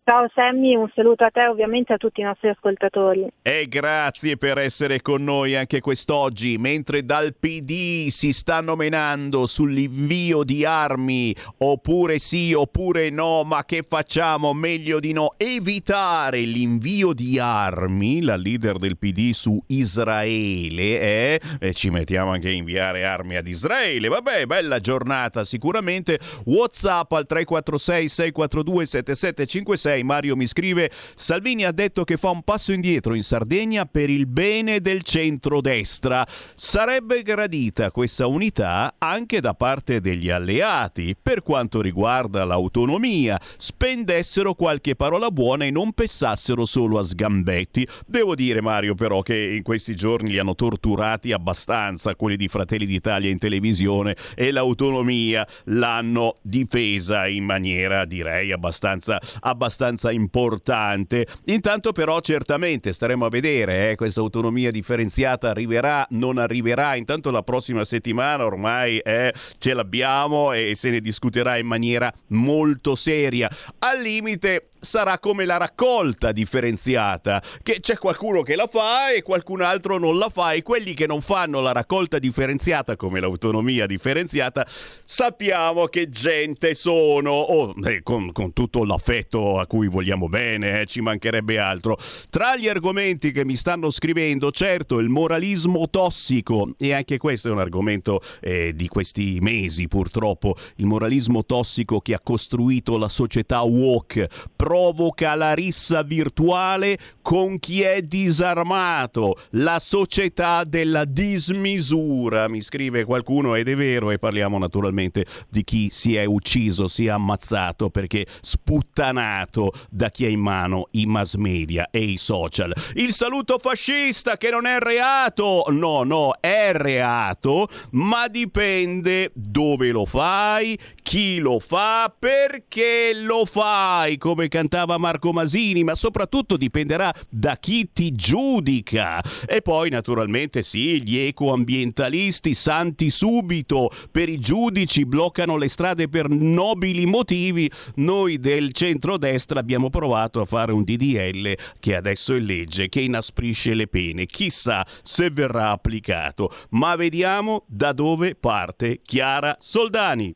Speaker 30: Ciao Sammy, un saluto a te ovviamente a tutti i nostri ascoltatori.
Speaker 9: E grazie per essere con noi anche quest'oggi, mentre dal PD si stanno menando sull'invio di armi, oppure sì, oppure no, ma che facciamo? Meglio di no. Evitare l'invio di armi, la leader del PD su Israele, eh? e ci mettiamo anche a inviare armi ad Israele. Vabbè, bella giornata sicuramente. WhatsApp al 346 642 7756 Mario mi scrive Salvini ha detto che fa un passo indietro in Sardegna per il bene del centrodestra. Sarebbe gradita questa unità anche da parte degli alleati per quanto riguarda l'autonomia. Spendessero qualche parola buona e non pensassero solo a sgambetti. Devo dire Mario però che in questi giorni li hanno torturati abbastanza quelli di Fratelli d'Italia in televisione e l'autonomia l'hanno difesa in maniera direi abbastanza, abbastanza abbastanza importante. Intanto però certamente staremo a vedere, eh, questa autonomia differenziata arriverà, non arriverà, intanto la prossima settimana ormai eh, ce l'abbiamo e se ne discuterà in maniera molto seria. Al limite sarà come la raccolta differenziata, che c'è qualcuno che la fa e qualcun altro non la fa e quelli che non fanno la raccolta differenziata come l'autonomia differenziata sappiamo che gente sono, oh, eh, con, con, tutto l'affetto a cui vogliamo bene, eh, ci mancherebbe altro. Tra gli argomenti che mi stanno scrivendo, certo, il moralismo tossico, e anche questo è un argomento eh, di questi mesi purtroppo, il moralismo tossico che ha costruito la società woke. Provoca la rissa virtuale con chi è disarmato, la società della dismisura, mi scrive qualcuno ed è vero e parliamo naturalmente di chi si è ucciso, si è ammazzato perché sputtanato da chi ha in mano i mass media e i social. Il saluto fascista che non è reato, no, no, è reato, ma dipende dove lo fai, chi lo fa, perché lo fai, come cantava Marco Masini, ma soprattutto dipenderà da chi ti giudica. E poi naturalmente sì, gli ecoambientalisti santi subito per i giudici bloccano le strade per nobili motivi. Noi del centrodestra abbiamo provato a fare un DDL che adesso è legge, che inasprisce le pene. Chissà se verrà applicato. Ma vediamo da dove parte Chiara Soldani.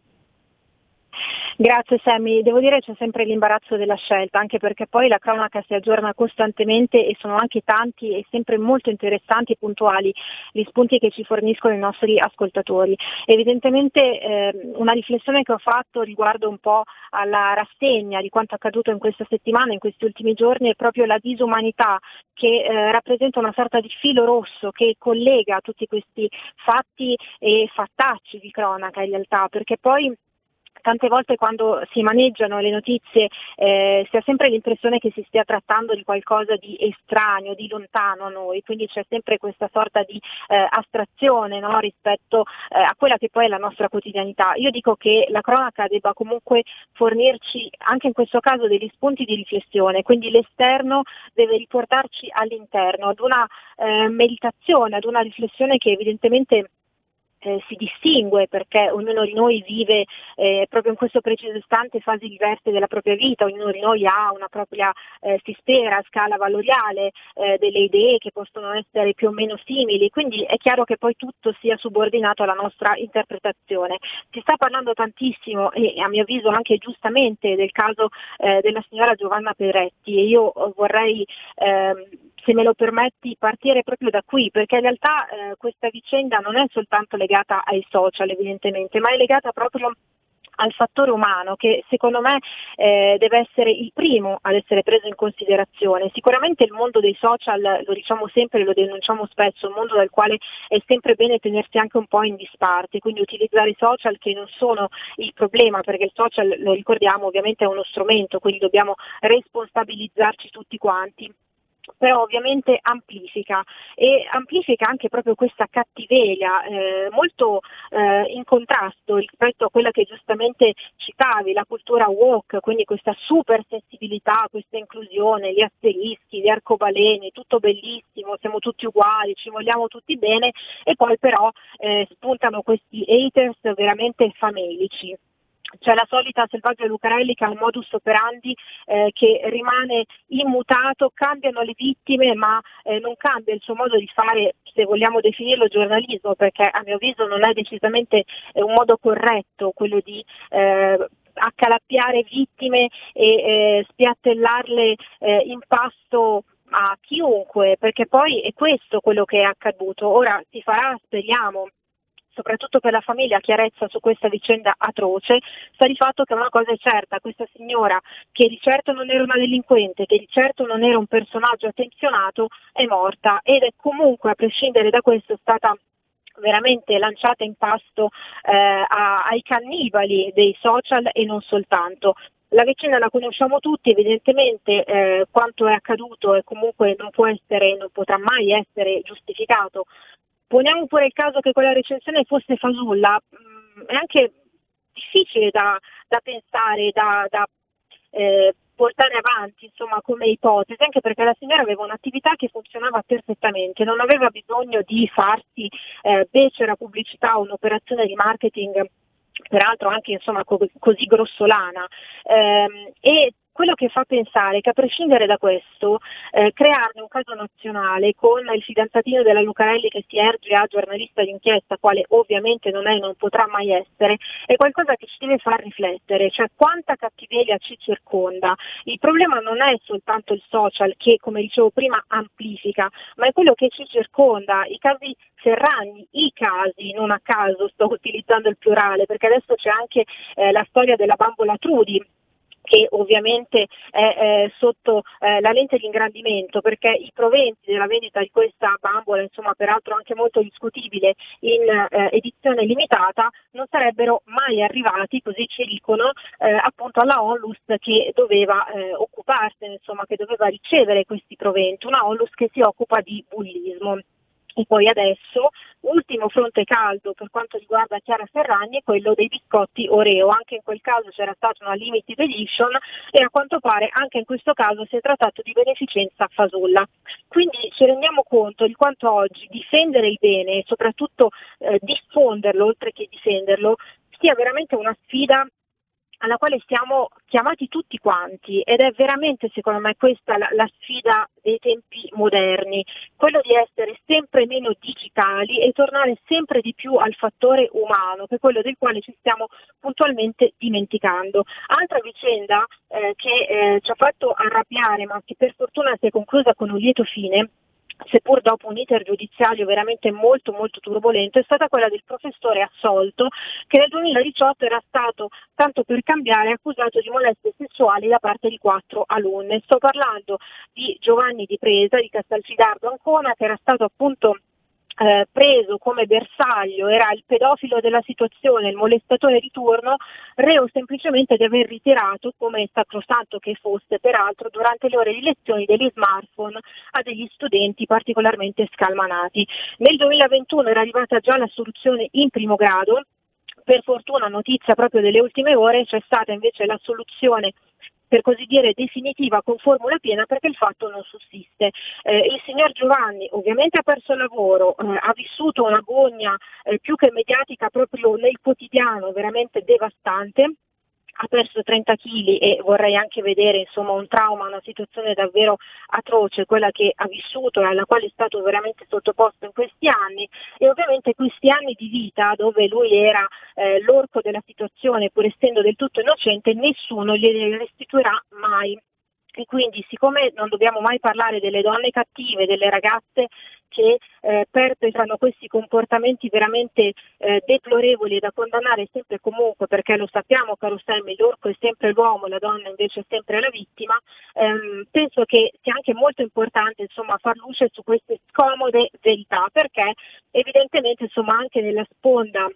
Speaker 30: Grazie Sammy, devo dire c'è sempre l'imbarazzo della scelta, anche perché poi la cronaca si aggiorna costantemente e sono anche tanti e sempre molto interessanti e puntuali gli spunti che ci forniscono i nostri ascoltatori. Evidentemente eh, una riflessione che ho fatto riguardo un po' alla rassegna di quanto accaduto in questa settimana, in questi ultimi giorni, è proprio la disumanità che eh, rappresenta una sorta di filo rosso che collega tutti questi fatti e fattacci di cronaca in realtà, perché poi tante volte quando si maneggiano le notizie eh, si ha sempre l'impressione che si stia trattando di qualcosa di estraneo, di lontano a noi, quindi c'è sempre questa sorta di eh, astrazione no, rispetto eh, a quella che poi è la nostra quotidianità. Io dico che la cronaca debba comunque fornirci anche in questo caso degli spunti di riflessione, quindi l'esterno deve riportarci all'interno, ad una eh, meditazione, ad una riflessione che evidentemente eh, si distingue perché ognuno di noi vive eh, proprio in questo preciso istante fasi diverse della propria vita, ognuno di noi ha una propria, eh, si spera, scala valoriale, eh, delle idee che possono essere più o meno simili, quindi è chiaro che poi tutto sia subordinato alla nostra interpretazione. Si sta parlando tantissimo e a mio avviso anche giustamente del caso eh, della signora Giovanna Peretti e io vorrei ehm, se me lo permetti, partire proprio da qui, perché in realtà eh, questa vicenda non è soltanto legata ai social evidentemente, ma è legata proprio al fattore umano che secondo me eh, deve essere il primo ad essere preso in considerazione. Sicuramente il mondo dei social, lo diciamo sempre, lo denunciamo spesso, è un mondo dal quale è sempre bene tenersi anche un po' in disparte, quindi utilizzare i social che non sono il problema, perché il social, lo ricordiamo, ovviamente è uno strumento, quindi dobbiamo responsabilizzarci tutti quanti però ovviamente amplifica. E amplifica anche proprio questa cattiveria eh, molto eh, in contrasto rispetto a quella che giustamente citavi, la cultura woke, quindi questa super sensibilità, questa inclusione, gli asterischi, gli arcobaleni, tutto bellissimo, siamo tutti uguali, ci vogliamo tutti bene e poi però eh, spuntano questi haters veramente famelici c'è la solita Selvaggia Lucarelli che ha un modus operandi eh, che rimane immutato, cambiano le vittime ma eh, non cambia il suo modo di fare, se vogliamo definirlo giornalismo, perché a mio avviso non è decisamente eh, un modo corretto quello di eh, accalappiare vittime e eh, spiattellarle eh, in pasto a chiunque, perché poi è questo quello che è accaduto. Ora si farà, speriamo, soprattutto per la famiglia, chiarezza su questa vicenda atroce, sta di fatto che una cosa è certa, questa signora che di certo non era una delinquente, che di certo non era un personaggio attenzionato, è morta ed è comunque, a prescindere da questo, stata veramente lanciata in pasto eh, a, ai cannibali dei social e non soltanto. La vicenda la conosciamo tutti, evidentemente eh, quanto è accaduto e comunque non può essere, non potrà mai essere giustificato Poniamo pure il caso che quella recensione fosse fasulla, mm, è anche difficile da, da pensare, da, da eh, portare avanti insomma, come ipotesi, anche perché la signora aveva un'attività che funzionava perfettamente, non aveva bisogno di farsi eh, becera pubblicità o un'operazione di marketing peraltro anche insomma, co- così grossolana. Eh, e quello che fa pensare che a prescindere da questo, eh, crearne un caso nazionale con il fidanzatino della Lucarelli che si erge a giornalista d'inchiesta, quale ovviamente non è e non potrà mai essere, è qualcosa che ci deve far riflettere, cioè quanta cattiveria ci circonda. Il problema non è soltanto il social che, come dicevo prima, amplifica, ma è quello che ci circonda, i casi Ferragni, i casi, non a caso sto utilizzando il plurale, perché adesso c'è anche eh, la storia della bambola Trudi che ovviamente è eh, sotto eh, la lente di ingrandimento perché i proventi della vendita di questa bambola, insomma peraltro anche molto discutibile in eh, edizione limitata, non sarebbero mai arrivati, così ci dicono, eh, appunto alla Onlus che doveva eh, occuparsene, insomma che doveva ricevere questi proventi, una Onlus che si occupa di bullismo. E poi adesso, ultimo fronte caldo per quanto riguarda Chiara Ferragni è quello dei biscotti Oreo. Anche in quel caso c'era stata una limited edition e a quanto pare anche in questo caso si è trattato di beneficenza fasulla. Quindi ci rendiamo conto di quanto oggi difendere il bene e soprattutto eh, diffonderlo oltre che difenderlo sia veramente una sfida alla quale siamo chiamati tutti quanti ed è veramente secondo me questa la, la, sfida dei tempi moderni, quello di essere sempre meno digitali e tornare sempre di più al fattore umano, che è quello del quale ci stiamo puntualmente dimenticando. Altra vicenda eh, che eh, ci ha fatto arrabbiare ma che per fortuna si è conclusa con un lieto fine seppur dopo un iter giudiziario veramente molto molto turbolento, è stata quella del professore assolto che nel 2018 era stato, tanto per cambiare, accusato di molestie sessuali da parte di quattro alunne. Sto parlando di Giovanni Di Presa di Castelfidardo Ancona che era stato appunto eh, preso come bersaglio, era il pedofilo della situazione, il molestatore di turno, reo semplicemente di aver ritirato, come sacrosanto che fosse peraltro, durante le ore di lezioni degli smartphone a degli studenti particolarmente scalmanati. Nel 2021 era arrivata già la soluzione in primo grado, per fortuna notizia proprio delle ultime ore c'è stata invece la soluzione per così dire definitiva con formula piena perché il fatto non sussiste. Eh, il signor Giovanni ovviamente ha perso il lavoro, eh, ha vissuto una gogna eh, più che mediatica proprio nel quotidiano veramente devastante ha perso 30 kg e vorrei anche vedere insomma, un trauma, una situazione davvero atroce, quella che ha vissuto e alla quale è stato veramente sottoposto in questi anni. E ovviamente questi anni di vita dove lui era eh, l'orco della situazione pur essendo del tutto innocente nessuno glieli restituirà mai e quindi siccome non dobbiamo mai parlare delle donne cattive, delle ragazze che eh, perpetrano questi comportamenti veramente eh, deplorevoli da condannare sempre e comunque, perché lo sappiamo caro Sammy, l'orco è sempre l'uomo, la donna invece è sempre la vittima, ehm, penso che sia anche molto importante insomma, far luce su queste scomode verità, perché evidentemente insomma, anche nella sponda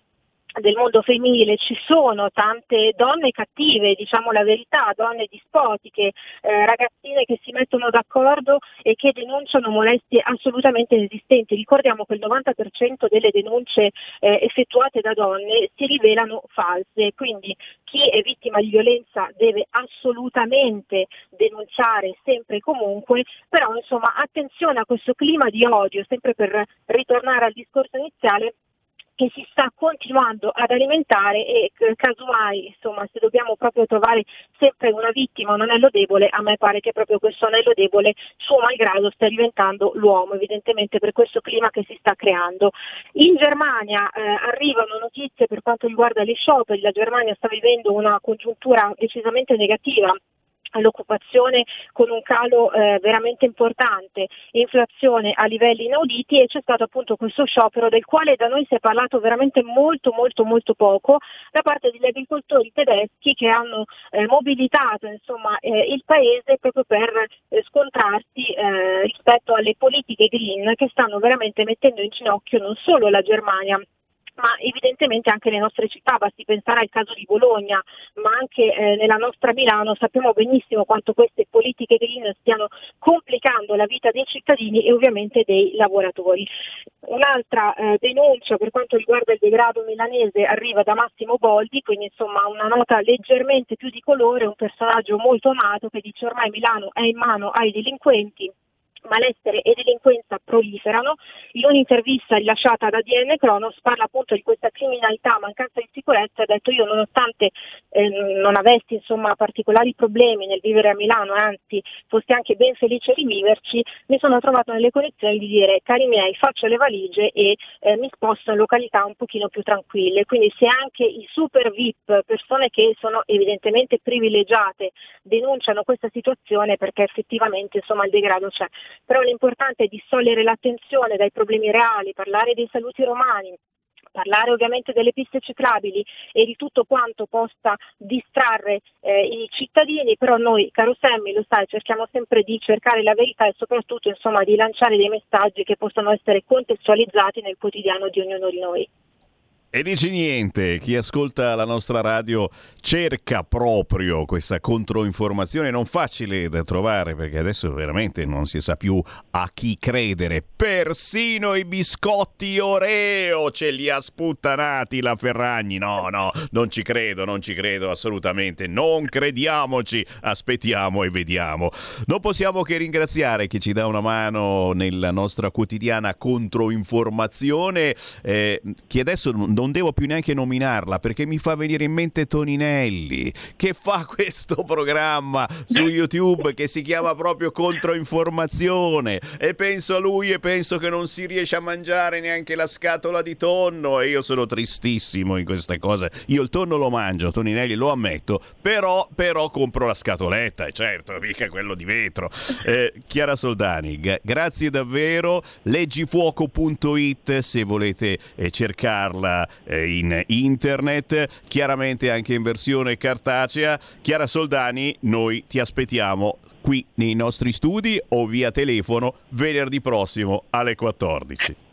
Speaker 30: del mondo femminile ci sono tante donne cattive, diciamo la verità, donne dispotiche, eh, ragazzine che si mettono d'accordo e che denunciano molestie assolutamente inesistenti. Ricordiamo che il 90% delle denunce eh, effettuate da donne si rivelano false, quindi chi è vittima di violenza deve assolutamente denunciare sempre e comunque, però insomma attenzione a questo clima di odio, sempre per ritornare al discorso iniziale, che si sta continuando ad alimentare e casomai insomma se dobbiamo proprio trovare sempre una vittima, un anello debole, a me pare che proprio questo anello debole suo malgrado stia diventando l'uomo, evidentemente per questo clima che si sta creando. In Germania eh, arrivano notizie per quanto riguarda gli scioperi, la Germania sta vivendo una congiuntura decisamente negativa l'occupazione con un calo eh, veramente importante, inflazione a livelli inauditi e c'è stato appunto questo sciopero del quale da noi si è parlato veramente molto molto molto poco da parte degli agricoltori tedeschi che hanno eh, mobilitato insomma, eh, il paese proprio per eh, scontrarsi eh, rispetto alle politiche green che stanno veramente mettendo in ginocchio non solo la Germania ma evidentemente anche le nostre città, basti pensare al caso di Bologna, ma anche eh, nella nostra Milano sappiamo benissimo quanto queste politiche green stiano complicando la vita dei cittadini e ovviamente dei lavoratori. Un'altra eh, denuncia per quanto riguarda il degrado milanese arriva da Massimo Boldi, quindi insomma una nota leggermente più di colore, un personaggio molto amato che dice ormai Milano è in mano ai delinquenti malessere e delinquenza proliferano. In un'intervista rilasciata da DN Cronos parla appunto di questa criminalità, mancanza di sicurezza, ha detto io nonostante eh, non avessi insomma, particolari problemi nel vivere a Milano, anzi fossi anche ben felice di viverci, mi sono trovato nelle condizioni di dire cari miei faccio le valigie e eh, mi sposto in località un pochino più tranquille. Quindi se anche i super VIP, persone che sono evidentemente privilegiate, denunciano questa situazione perché effettivamente insomma, il degrado c'è però l'importante è distogliere l'attenzione dai problemi reali, parlare dei saluti romani, parlare ovviamente delle piste ciclabili e di tutto quanto possa distrarre eh, i cittadini, però noi, caro Sammy, lo sai, cerchiamo sempre di cercare la verità e soprattutto insomma, di lanciare dei messaggi che possano essere contestualizzati nel quotidiano di ognuno di noi.
Speaker 9: E dici niente, chi ascolta la nostra radio cerca proprio questa controinformazione non facile da trovare perché adesso veramente non si sa più a chi credere. Persino i biscotti Oreo ce li ha sputtanati la Ferragni. No, no, non ci credo, non ci credo assolutamente. Non crediamoci, aspettiamo e vediamo. Non possiamo che ringraziare chi ci dà una mano nella nostra quotidiana controinformazione, eh, chi adesso non devo più neanche nominarla perché mi fa venire in mente Toninelli che fa questo programma su YouTube che si chiama proprio Controinformazione e penso a lui e penso che non si riesce a mangiare neanche la scatola di tonno e io sono tristissimo in queste cose. Io il tonno lo mangio, Toninelli lo ammetto, però, però compro la scatoletta, certo, mica quello di vetro. Eh, Chiara Soldani, g- grazie davvero. Leggifuoco.it se volete eh, cercarla eh, in internet, chiaramente anche in versione cartacea. Chiara Soldani, noi ti aspettiamo qui nei nostri studi o via telefono venerdì prossimo alle 14.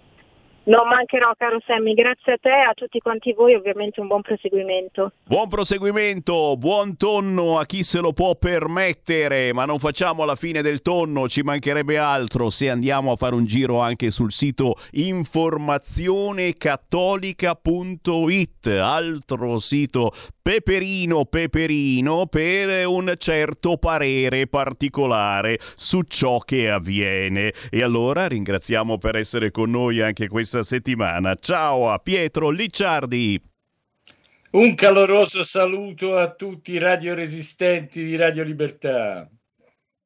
Speaker 30: Non mancherò, caro Sammy, grazie a te e a tutti quanti voi, ovviamente un buon proseguimento.
Speaker 9: Buon proseguimento, buon tonno a chi se lo può permettere, ma non facciamo la fine del tonno, ci mancherebbe altro se andiamo a fare un giro anche sul sito informazionecattolica.it, altro sito peperino peperino per un certo parere particolare su ciò che avviene. E allora ringraziamo per essere con noi anche questa settimana. Ciao a Pietro Licciardi.
Speaker 31: Un caloroso saluto a tutti i radioresistenti di Radio Libertà.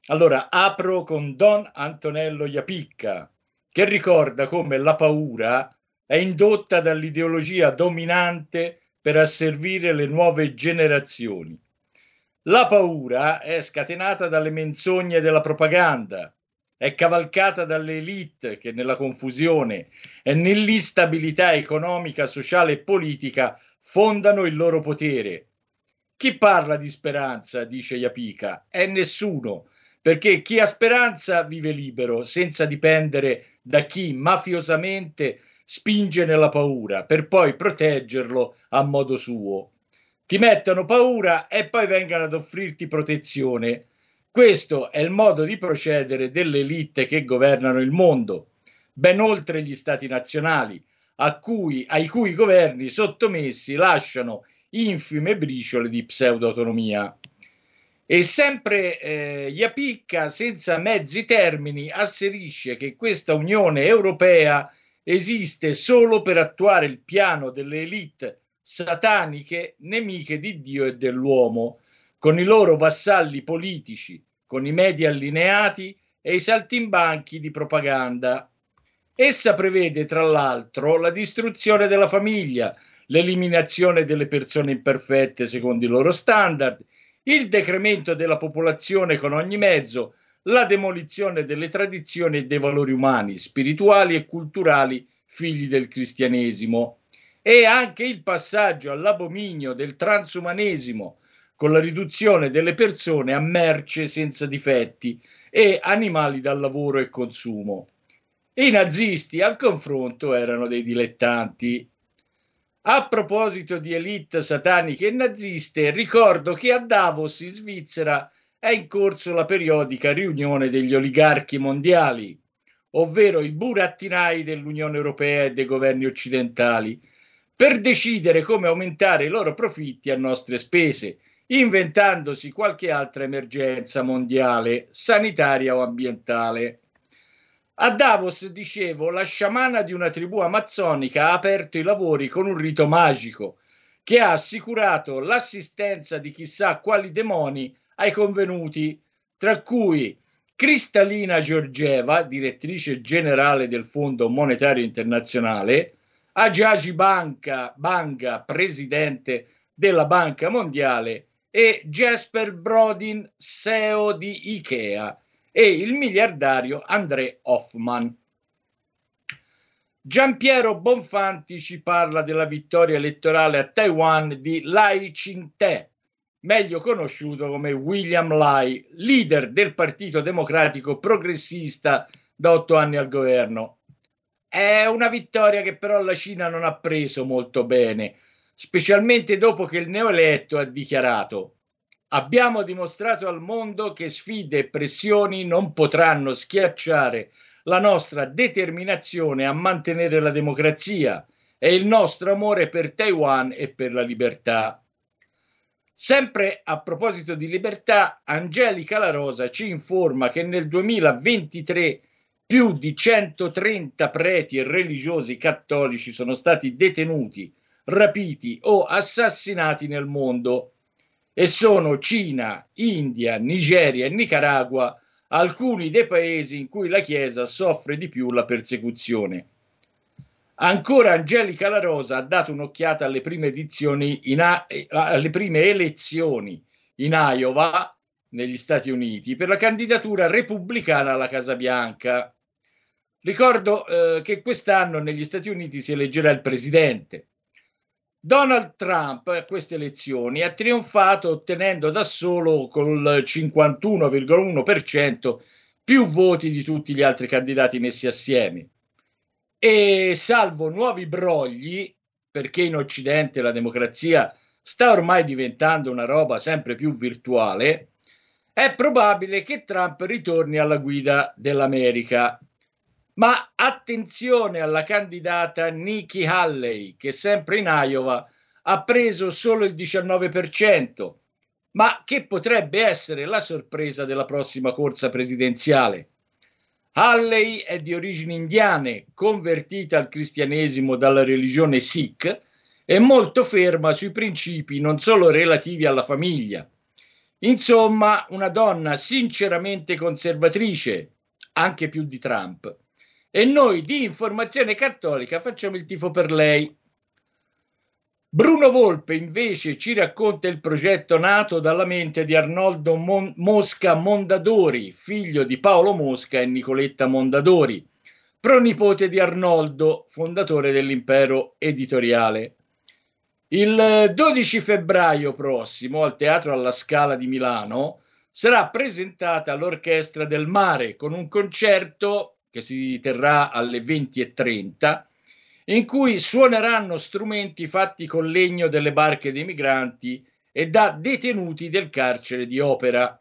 Speaker 31: Allora, apro con Don Antonello Iapicca, che ricorda come la paura è indotta dall'ideologia dominante per asservire le nuove generazioni. La paura è scatenata dalle menzogne della propaganda, è cavalcata dalle elite che nella confusione e nell'instabilità economica, sociale e politica fondano il loro potere. Chi parla di speranza, dice Iapica, è nessuno, perché chi ha speranza vive libero, senza dipendere da chi mafiosamente spinge nella paura, per poi proteggerlo a modo suo. Ti mettono paura e poi vengano ad offrirti protezione. Questo è il modo di procedere delle elite che governano il mondo, ben oltre gli stati nazionali, cui, ai cui governi sottomessi lasciano infime briciole di pseudo-autonomia. E sempre eh, Iapicca, senza mezzi termini, asserisce che questa Unione Europea esiste solo per attuare il piano delle elite sataniche nemiche di Dio e dell'uomo, con i loro vassalli politici, con i media allineati e i saltimbanchi di propaganda. Essa prevede, tra l'altro, la distruzione della famiglia, l'eliminazione delle persone imperfette secondo i loro standard, il decremento della popolazione con ogni mezzo, la demolizione delle tradizioni e dei valori umani, spirituali e culturali figli del cristianesimo e anche il passaggio all'abominio del transumanesimo con la riduzione delle persone a merce senza difetti e animali da lavoro e consumo. I nazisti al confronto erano dei dilettanti a proposito di elite sataniche e naziste, ricordo che a Davos, in Svizzera, è in corso la periodica riunione degli oligarchi mondiali, ovvero i burattinai dell'Unione Europea e dei governi occidentali, per decidere come aumentare i loro profitti a nostre spese, inventandosi qualche altra emergenza mondiale, sanitaria o ambientale. A Davos, dicevo, la sciamana di una tribù amazzonica ha aperto i lavori con un rito magico che ha assicurato l'assistenza di chissà quali demoni ai convenuti, tra cui Cristalina Georgieva, direttrice generale del Fondo Monetario Internazionale, Agiagi Banca, Banga, presidente della Banca Mondiale, e Jasper Brodin, CEO di Ikea, e il miliardario André Hoffman. Giampiero Bonfanti ci parla della vittoria elettorale a Taiwan di Lai Ching-te, meglio conosciuto come William Lai, leader del Partito Democratico Progressista da otto anni al governo. È una vittoria che però la Cina non ha preso molto bene, specialmente dopo che il neoeletto ha dichiarato Abbiamo dimostrato al mondo che sfide e pressioni non potranno schiacciare la nostra determinazione a mantenere la democrazia e il nostro amore per Taiwan e per la libertà. Sempre a proposito di libertà, Angelica La Rosa ci informa che nel 2023 più di 130 preti e religiosi cattolici sono stati detenuti, rapiti o assassinati nel mondo e sono Cina, India, Nigeria e Nicaragua alcuni dei paesi in cui la Chiesa soffre di più la persecuzione. Ancora Angelica La Rosa ha dato un'occhiata alle prime, in a- alle prime elezioni in Iowa, negli Stati Uniti, per la candidatura repubblicana alla Casa Bianca. Ricordo eh, che quest'anno negli Stati Uniti si eleggerà il presidente. Donald Trump a queste elezioni ha trionfato ottenendo da solo col 51,1% più voti di tutti gli altri candidati messi assieme. E salvo nuovi brogli, perché in Occidente la democrazia sta ormai diventando una roba sempre più virtuale, è probabile che Trump ritorni alla guida dell'America ma attenzione alla candidata Nikki Haley, che sempre in Iowa ha preso solo il 19%, ma che potrebbe essere la sorpresa della prossima corsa presidenziale. Halley è di origini indiane, convertita al cristianesimo dalla religione Sikh e molto ferma sui principi non solo relativi alla famiglia. Insomma, una donna sinceramente conservatrice, anche più di Trump e noi di Informazione Cattolica facciamo il tifo per lei. Bruno Volpe invece ci racconta il progetto nato dalla mente di Arnoldo Mon- Mosca Mondadori, figlio di Paolo Mosca e Nicoletta Mondadori, pronipote di Arnoldo, fondatore dell'impero editoriale. Il 12 febbraio prossimo al Teatro alla Scala di Milano sarà presentata l'Orchestra del Mare con un concerto che si terrà alle 20.30 in cui suoneranno strumenti fatti con legno delle barche dei migranti e da detenuti del carcere di Opera.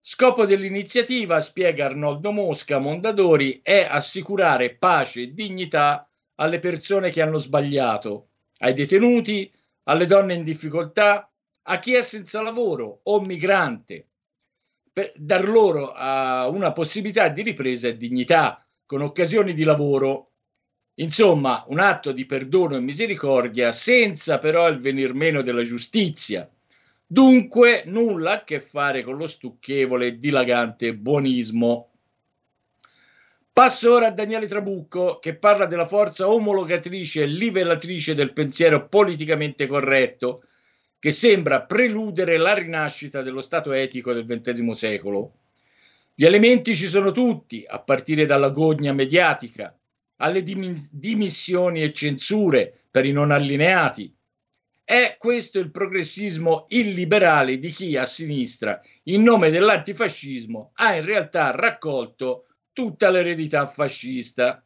Speaker 31: Scopo dell'iniziativa, spiega Arnoldo Mosca Mondadori, è assicurare pace e dignità alle persone che hanno sbagliato, ai detenuti, alle donne in difficoltà, a chi è senza lavoro o migrante, per dar loro uh, una possibilità di ripresa e dignità con occasioni di lavoro Insomma, un atto di perdono e misericordia senza però il venir meno della giustizia. Dunque, nulla a che fare con lo stucchevole e dilagante buonismo. Passo ora a Daniele Trabucco che parla della forza omologatrice e livellatrice del pensiero politicamente corretto che sembra preludere la rinascita dello Stato etico del XX secolo. Gli elementi ci sono tutti, a partire dalla gogna mediatica, alle dimissioni e censure per i non allineati. È questo il progressismo illiberale di chi a sinistra, in nome dell'antifascismo, ha in realtà raccolto tutta l'eredità fascista.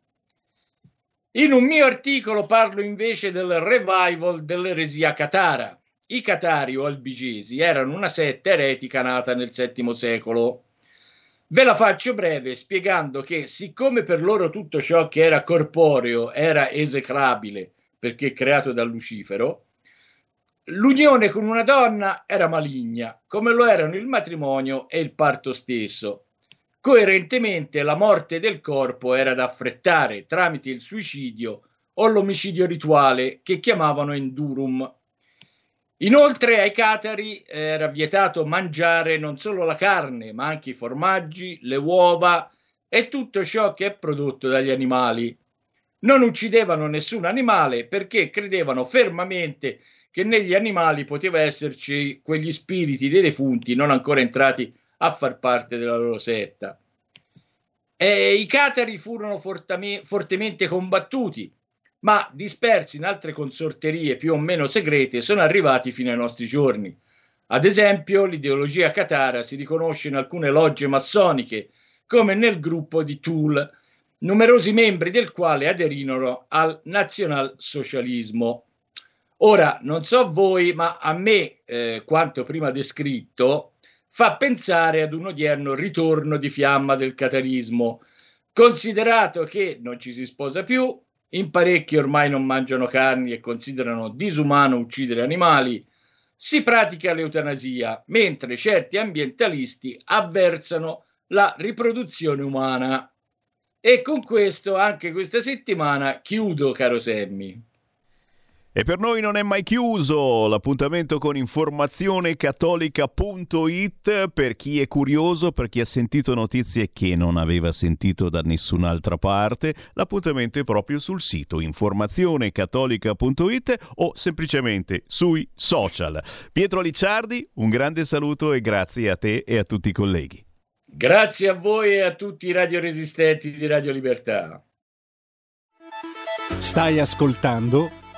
Speaker 31: In un mio articolo parlo invece del revival dell'eresia catara. I catari o albigesi erano una setta eretica nata nel VII secolo Ve la faccio breve spiegando che siccome per loro tutto ciò che era corporeo era esecrabile perché creato da Lucifero, l'unione con una donna era maligna, come lo erano il matrimonio e il parto stesso. Coerentemente la morte del corpo era da affrettare tramite il suicidio o l'omicidio rituale che chiamavano endurum Inoltre ai catari era vietato mangiare non solo la carne, ma anche i formaggi, le uova e tutto ciò che è prodotto dagli animali. Non uccidevano nessun animale perché credevano fermamente che negli animali poteva esserci quegli spiriti dei defunti non ancora entrati a far parte della loro setta. E I catari furono fortame- fortemente combattuti ma dispersi in altre consorterie più o meno segrete sono arrivati fino ai nostri giorni. Ad esempio, l'ideologia catara si riconosce in alcune logge massoniche, come nel gruppo di Tool, numerosi membri del quale aderirono al nazionalsocialismo. Ora, non so voi, ma a me, eh, quanto prima descritto, fa pensare ad un odierno ritorno di fiamma del catarismo, considerato che non ci si sposa più, in parecchi ormai non mangiano carni e considerano disumano uccidere animali, si pratica l'eutanasia, mentre certi ambientalisti avversano la riproduzione umana. E con questo anche questa settimana chiudo, caro Semmi.
Speaker 9: E per noi non è mai chiuso l'appuntamento con informazionecattolica.it per chi è curioso, per chi ha sentito notizie che non aveva sentito da nessun'altra parte. L'appuntamento è proprio sul sito informazionecattolica.it o semplicemente sui social. Pietro Licciardi, un grande saluto e grazie a te e a tutti i colleghi.
Speaker 31: Grazie a voi e a tutti i radioresistenti di Radio Libertà.
Speaker 8: Stai ascoltando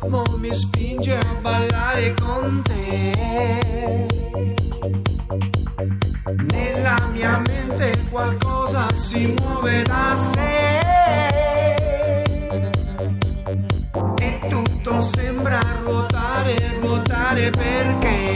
Speaker 19: Ritmo mi spinge a ballare con te. Nella mia mente qualcosa si muove da sé e tutto sembra ruotare, ruotare perché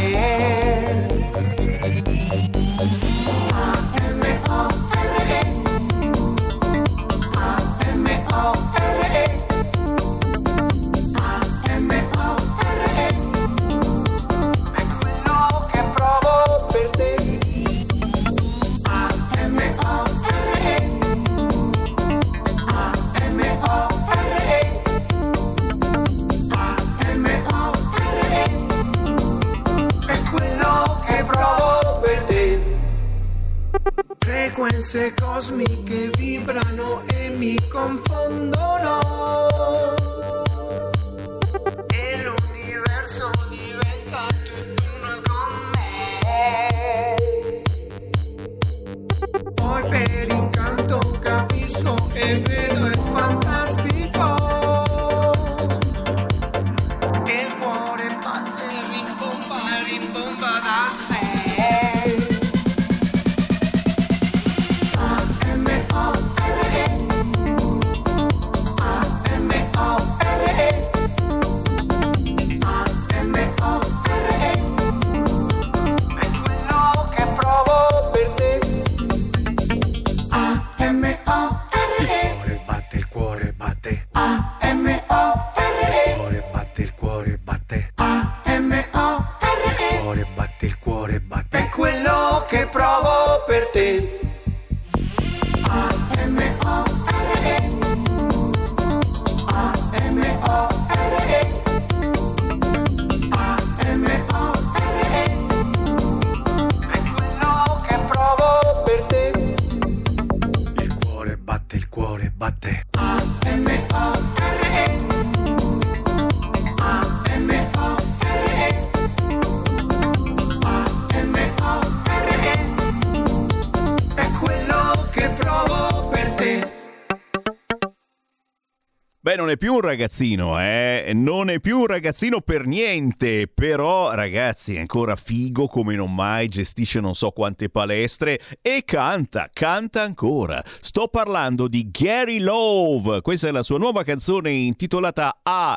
Speaker 9: Beh, non è più un ragazzino, eh? Non è più un ragazzino per niente, però ragazzi è ancora figo come non mai, gestisce non so quante palestre e canta, canta ancora. Sto parlando di Gary Love, questa è la sua nuova canzone intitolata A-M-O-R-E,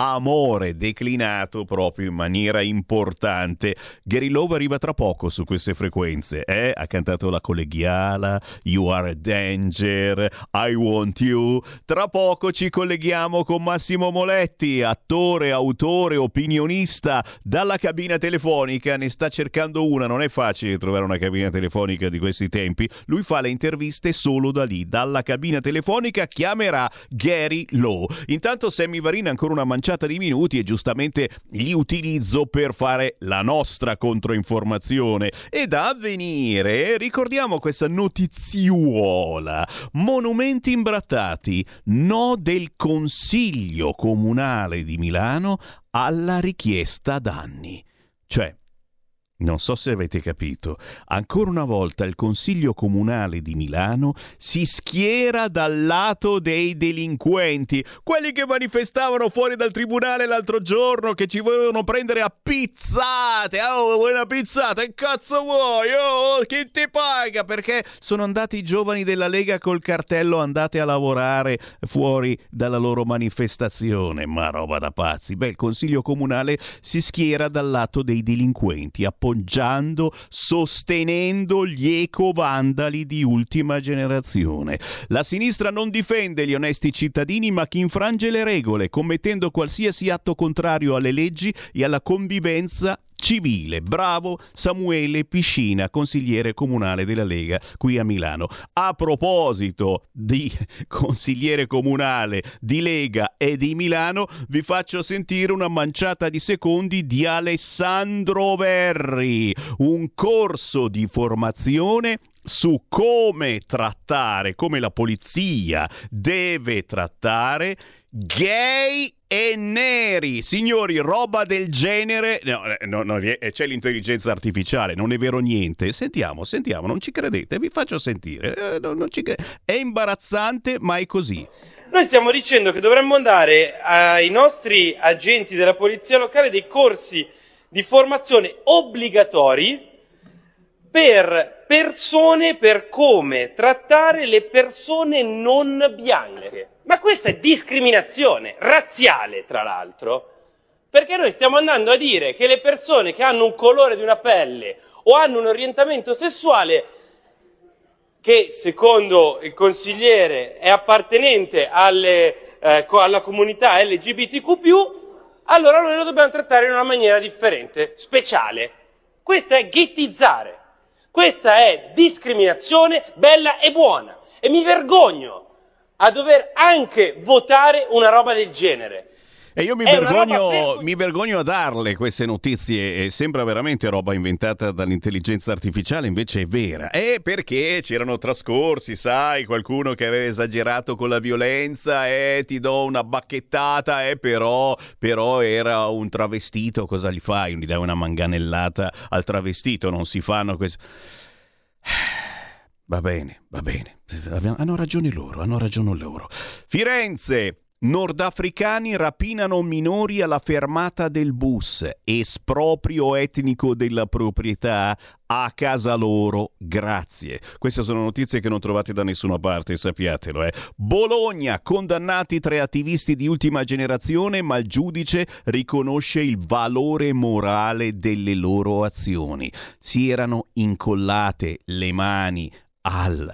Speaker 9: Amore, declinato proprio in maniera importante. Gary Love arriva tra poco su queste frequenze, eh? Ha cantato la collegiala, You Are a Danger, I Want You. Tra poco ci colleghiamo con Massimo Moletti, attore, autore, opinionista, dalla cabina telefonica. Ne sta cercando una, non è facile trovare una cabina telefonica di questi tempi. Lui fa le interviste solo da lì, dalla cabina telefonica chiamerà Gary Lowe. Intanto Sammy Varina ancora una manciata di minuti e giustamente li utilizzo per fare la nostra controinformazione. E da avvenire ricordiamo questa notiziuola. Monumenti imbrattati, no del Consiglio Comunale di Milano alla richiesta danni. Cioè, non so se avete capito, ancora una volta il Consiglio Comunale di Milano si schiera dal lato dei delinquenti, quelli che manifestavano fuori dal tribunale l'altro giorno, che ci volevano prendere a pizzate. Oh, vuoi una pizzata? Che cazzo vuoi? Oh, chi ti paga? Perché sono andati i giovani della Lega col cartello andate a lavorare fuori dalla loro manifestazione. Ma roba da pazzi. Beh, il Consiglio Comunale si schiera dal lato dei delinquenti, appoggiando, sostenendo gli ecovandali di ultima generazione. La sinistra non difende gli onesti cittadini, ma chi infrange le regole, commettendo qualsiasi atto contrario alle leggi e alla convivenza civile. Bravo Samuele Piscina, consigliere comunale della Lega qui a Milano. A proposito di consigliere comunale di Lega e di Milano, vi faccio sentire una manciata di secondi di Alessandro Verri, un corso di formazione su come trattare, come la polizia deve trattare gay e neri. Signori, roba del genere. No, eh, no, no, c'è l'intelligenza artificiale, non è vero niente. Sentiamo, sentiamo, non ci credete, vi faccio sentire. Eh, no, cre- È imbarazzante, ma è così.
Speaker 32: Noi stiamo dicendo che dovremmo andare ai nostri agenti della polizia locale dei corsi di formazione obbligatori per persone, per come trattare le persone non bianche. Ma questa è discriminazione razziale, tra l'altro, perché noi stiamo andando a dire che le persone che hanno un colore di una pelle o hanno un orientamento sessuale che secondo il consigliere è appartenente alle, eh, alla comunità LGBTQ, allora noi lo dobbiamo trattare in una maniera differente, speciale. Questo è ghettizzare. Questa è discriminazione bella e buona. E mi vergogno a dover anche votare una roba del genere.
Speaker 9: E io mi vergogno,
Speaker 32: per-
Speaker 9: mi vergogno a darle queste notizie e sembra veramente roba inventata dall'intelligenza artificiale, invece è vera. E perché c'erano trascorsi, sai, qualcuno che aveva esagerato con la violenza e ti do una bacchettata, e però, però era un travestito, cosa gli fai? Gli dai una manganellata al travestito, non si fanno queste... Va bene, va bene. Hanno ragione loro, hanno ragione loro. Firenze. Nordafricani rapinano minori alla fermata del bus. Esproprio etnico della proprietà a casa loro. Grazie. Queste sono notizie che non trovate da nessuna parte, sappiatelo. Eh. Bologna. Condannati tre attivisti di ultima generazione, ma il giudice riconosce il valore morale delle loro azioni. Si erano incollate le mani al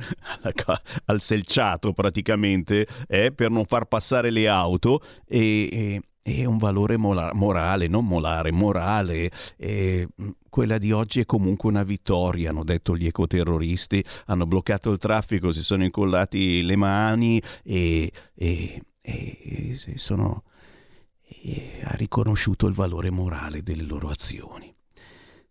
Speaker 9: al selciato praticamente eh, per non far passare le auto e, e- e un valore mola- morale, non molare, morale. E, mh, quella di oggi è comunque una vittoria, hanno detto gli ecoterroristi, hanno bloccato il traffico, si sono incollati le mani e, e- e- sono, ha riconosciuto il valore morale delle loro azioni.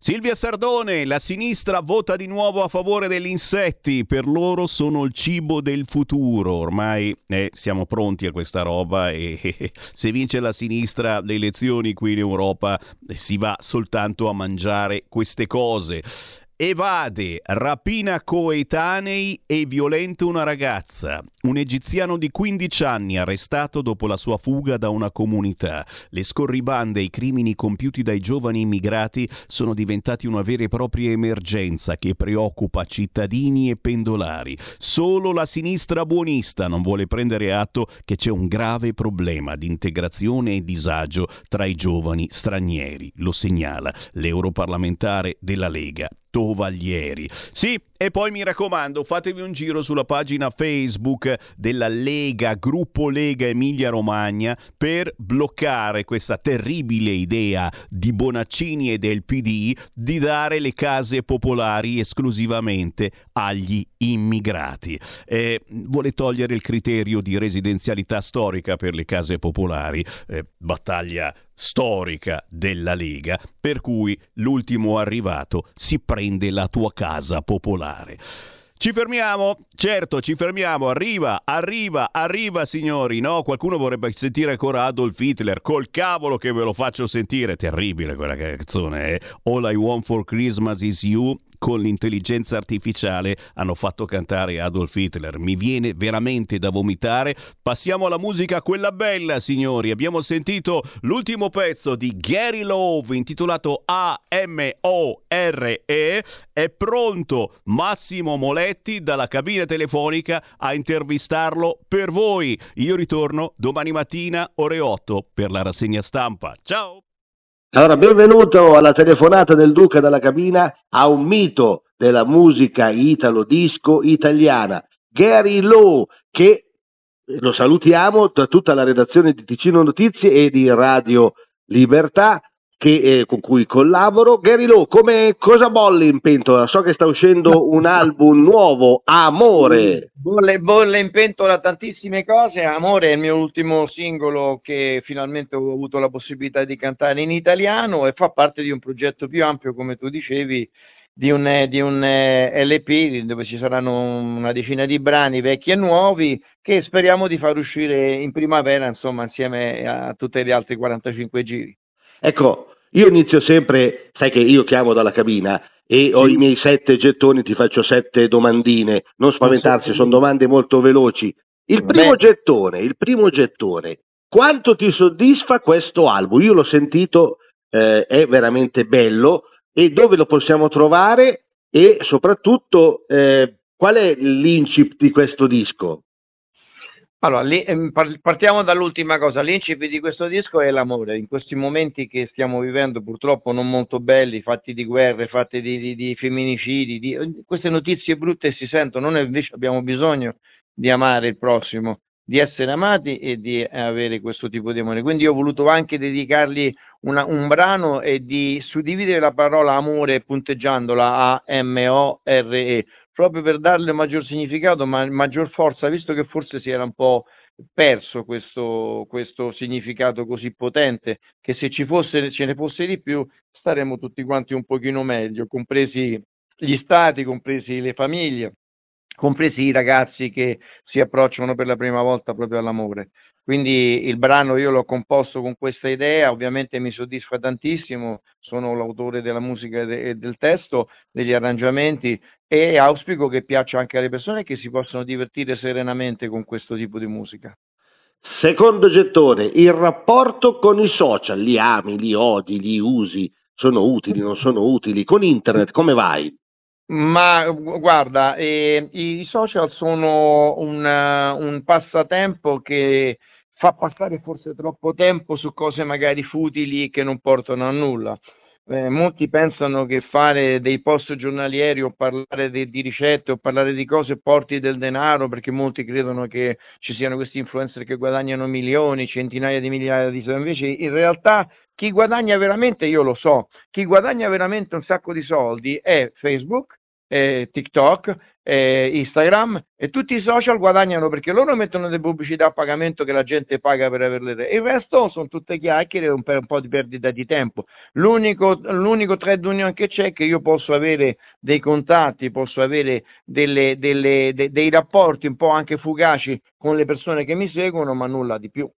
Speaker 9: Silvia Sardone, la sinistra vota di nuovo a favore degli insetti, per loro sono il cibo del futuro, ormai eh, siamo pronti a questa roba e se vince la sinistra le elezioni qui in Europa eh, si va soltanto a mangiare queste cose. Evade, rapina coetanei e violenta una ragazza. Un egiziano di 15 anni arrestato dopo la sua fuga da una comunità. Le scorribande e i crimini compiuti dai giovani immigrati sono diventati una vera e propria emergenza che preoccupa cittadini e pendolari. Solo la sinistra buonista non vuole prendere atto che c'è un grave problema di integrazione e disagio tra i giovani stranieri, lo segnala l'europarlamentare della Lega. Tovaglieri. Sì, e poi mi raccomando, fatevi un giro sulla pagina Facebook della Lega, gruppo Lega Emilia Romagna, per bloccare questa terribile idea di Bonaccini e del PD di dare le case popolari esclusivamente agli immigrati. Eh, vuole togliere il criterio di residenzialità storica per le case popolari, eh, battaglia storica della Lega, per cui l'ultimo arrivato si prende la tua casa popolare. Ci fermiamo? Certo, ci fermiamo. Arriva, arriva, arriva, signori. No, qualcuno vorrebbe sentire ancora Adolf Hitler. Col cavolo che ve lo faccio sentire. Terribile quella canzone, eh? All I Want for Christmas is You con l'intelligenza artificiale hanno fatto cantare Adolf Hitler. Mi viene veramente da vomitare. Passiamo alla musica, quella bella, signori. Abbiamo sentito l'ultimo pezzo di Gary Love intitolato A-M-O-R-E. È pronto Massimo Moletti dalla cabina telefonica a intervistarlo per voi. Io ritorno domani mattina ore 8 per la rassegna stampa. Ciao!
Speaker 33: Allora, benvenuto alla telefonata del Duca dalla cabina a un mito della musica italo-disco italiana, Gary Lowe, che lo salutiamo da tutta la redazione di Ticino Notizie e di Radio Libertà che, eh, con cui collaboro. Gary Lowe, come, cosa bolle in pentola? So che sta uscendo un album nuovo, Amore.
Speaker 34: Bolle, bolle in pentola tantissime cose. Amore è il mio ultimo singolo che finalmente ho avuto la possibilità di cantare in italiano e fa parte di un progetto più ampio, come tu dicevi, di un, di un eh, LP dove ci saranno una decina di brani vecchi e nuovi che speriamo di far uscire in primavera, insomma, insieme a tutti gli altri 45 giri.
Speaker 33: Ecco, io inizio sempre, sai che io chiamo dalla cabina e ho i miei sette gettoni, ti faccio sette domandine, non spaventarsi, sono domande molto veloci. Il primo
Speaker 34: Beh.
Speaker 33: gettone, il primo gettone, quanto ti soddisfa questo album? Io l'ho sentito, eh, è veramente bello e dove lo possiamo trovare e soprattutto eh, qual è l'incipit di questo disco?
Speaker 34: Allora, ehm, par- partiamo dall'ultima cosa, l'incipit di questo disco è l'amore, in questi momenti che stiamo vivendo purtroppo non molto belli, fatti di guerre, fatti di, di- di femminicidi, di- queste notizie brutte si sentono, noi invece abbiamo bisogno di amare il prossimo, di essere amati e di avere questo tipo di amore. Quindi io ho voluto anche dedicargli una- un brano e di suddividere la parola amore punteggiandola A-M-O-R-E, proprio per darle maggior significato, ma maggior forza, visto che forse si era un po' perso questo, questo significato così potente che se ci fosse, ce ne fosse di più staremmo tutti quanti un pochino meglio, compresi gli stati, compresi le famiglie, compresi i ragazzi che si approcciano per la prima volta proprio all'amore. Quindi il brano io l'ho composto con questa idea, ovviamente mi soddisfa tantissimo, sono l'autore della musica e del testo, degli arrangiamenti e auspico che piaccia anche alle persone che si possano divertire serenamente con questo tipo di musica.
Speaker 33: Secondo gettone, il rapporto con i social, li ami, li odi, li usi, sono utili, non sono utili, con internet come vai?
Speaker 34: Ma guarda, eh, i social sono un, un passatempo che fa passare forse troppo tempo su cose magari futili che non portano a nulla. Eh, molti pensano che fare dei post giornalieri o parlare di, di, ricette o parlare di cose porti del denaro perché molti credono che ci siano questi influencer che guadagnano milioni, centinaia di migliaia di soldi, invece in realtà chi guadagna veramente, io lo so, chi guadagna veramente un sacco di soldi è Facebook, eh, TikTok, eh, Instagram e tutti i social guadagnano perché loro mettono delle pubblicità a pagamento che la gente paga per averle. Il resto sono tutte chiacchiere e un, un, po' di perdita di tempo. L'unico, l'unico trade union che c'è è che io posso avere dei contatti, posso avere delle, delle, de, dei rapporti un po' anche fugaci con le persone che mi seguono, ma nulla di più.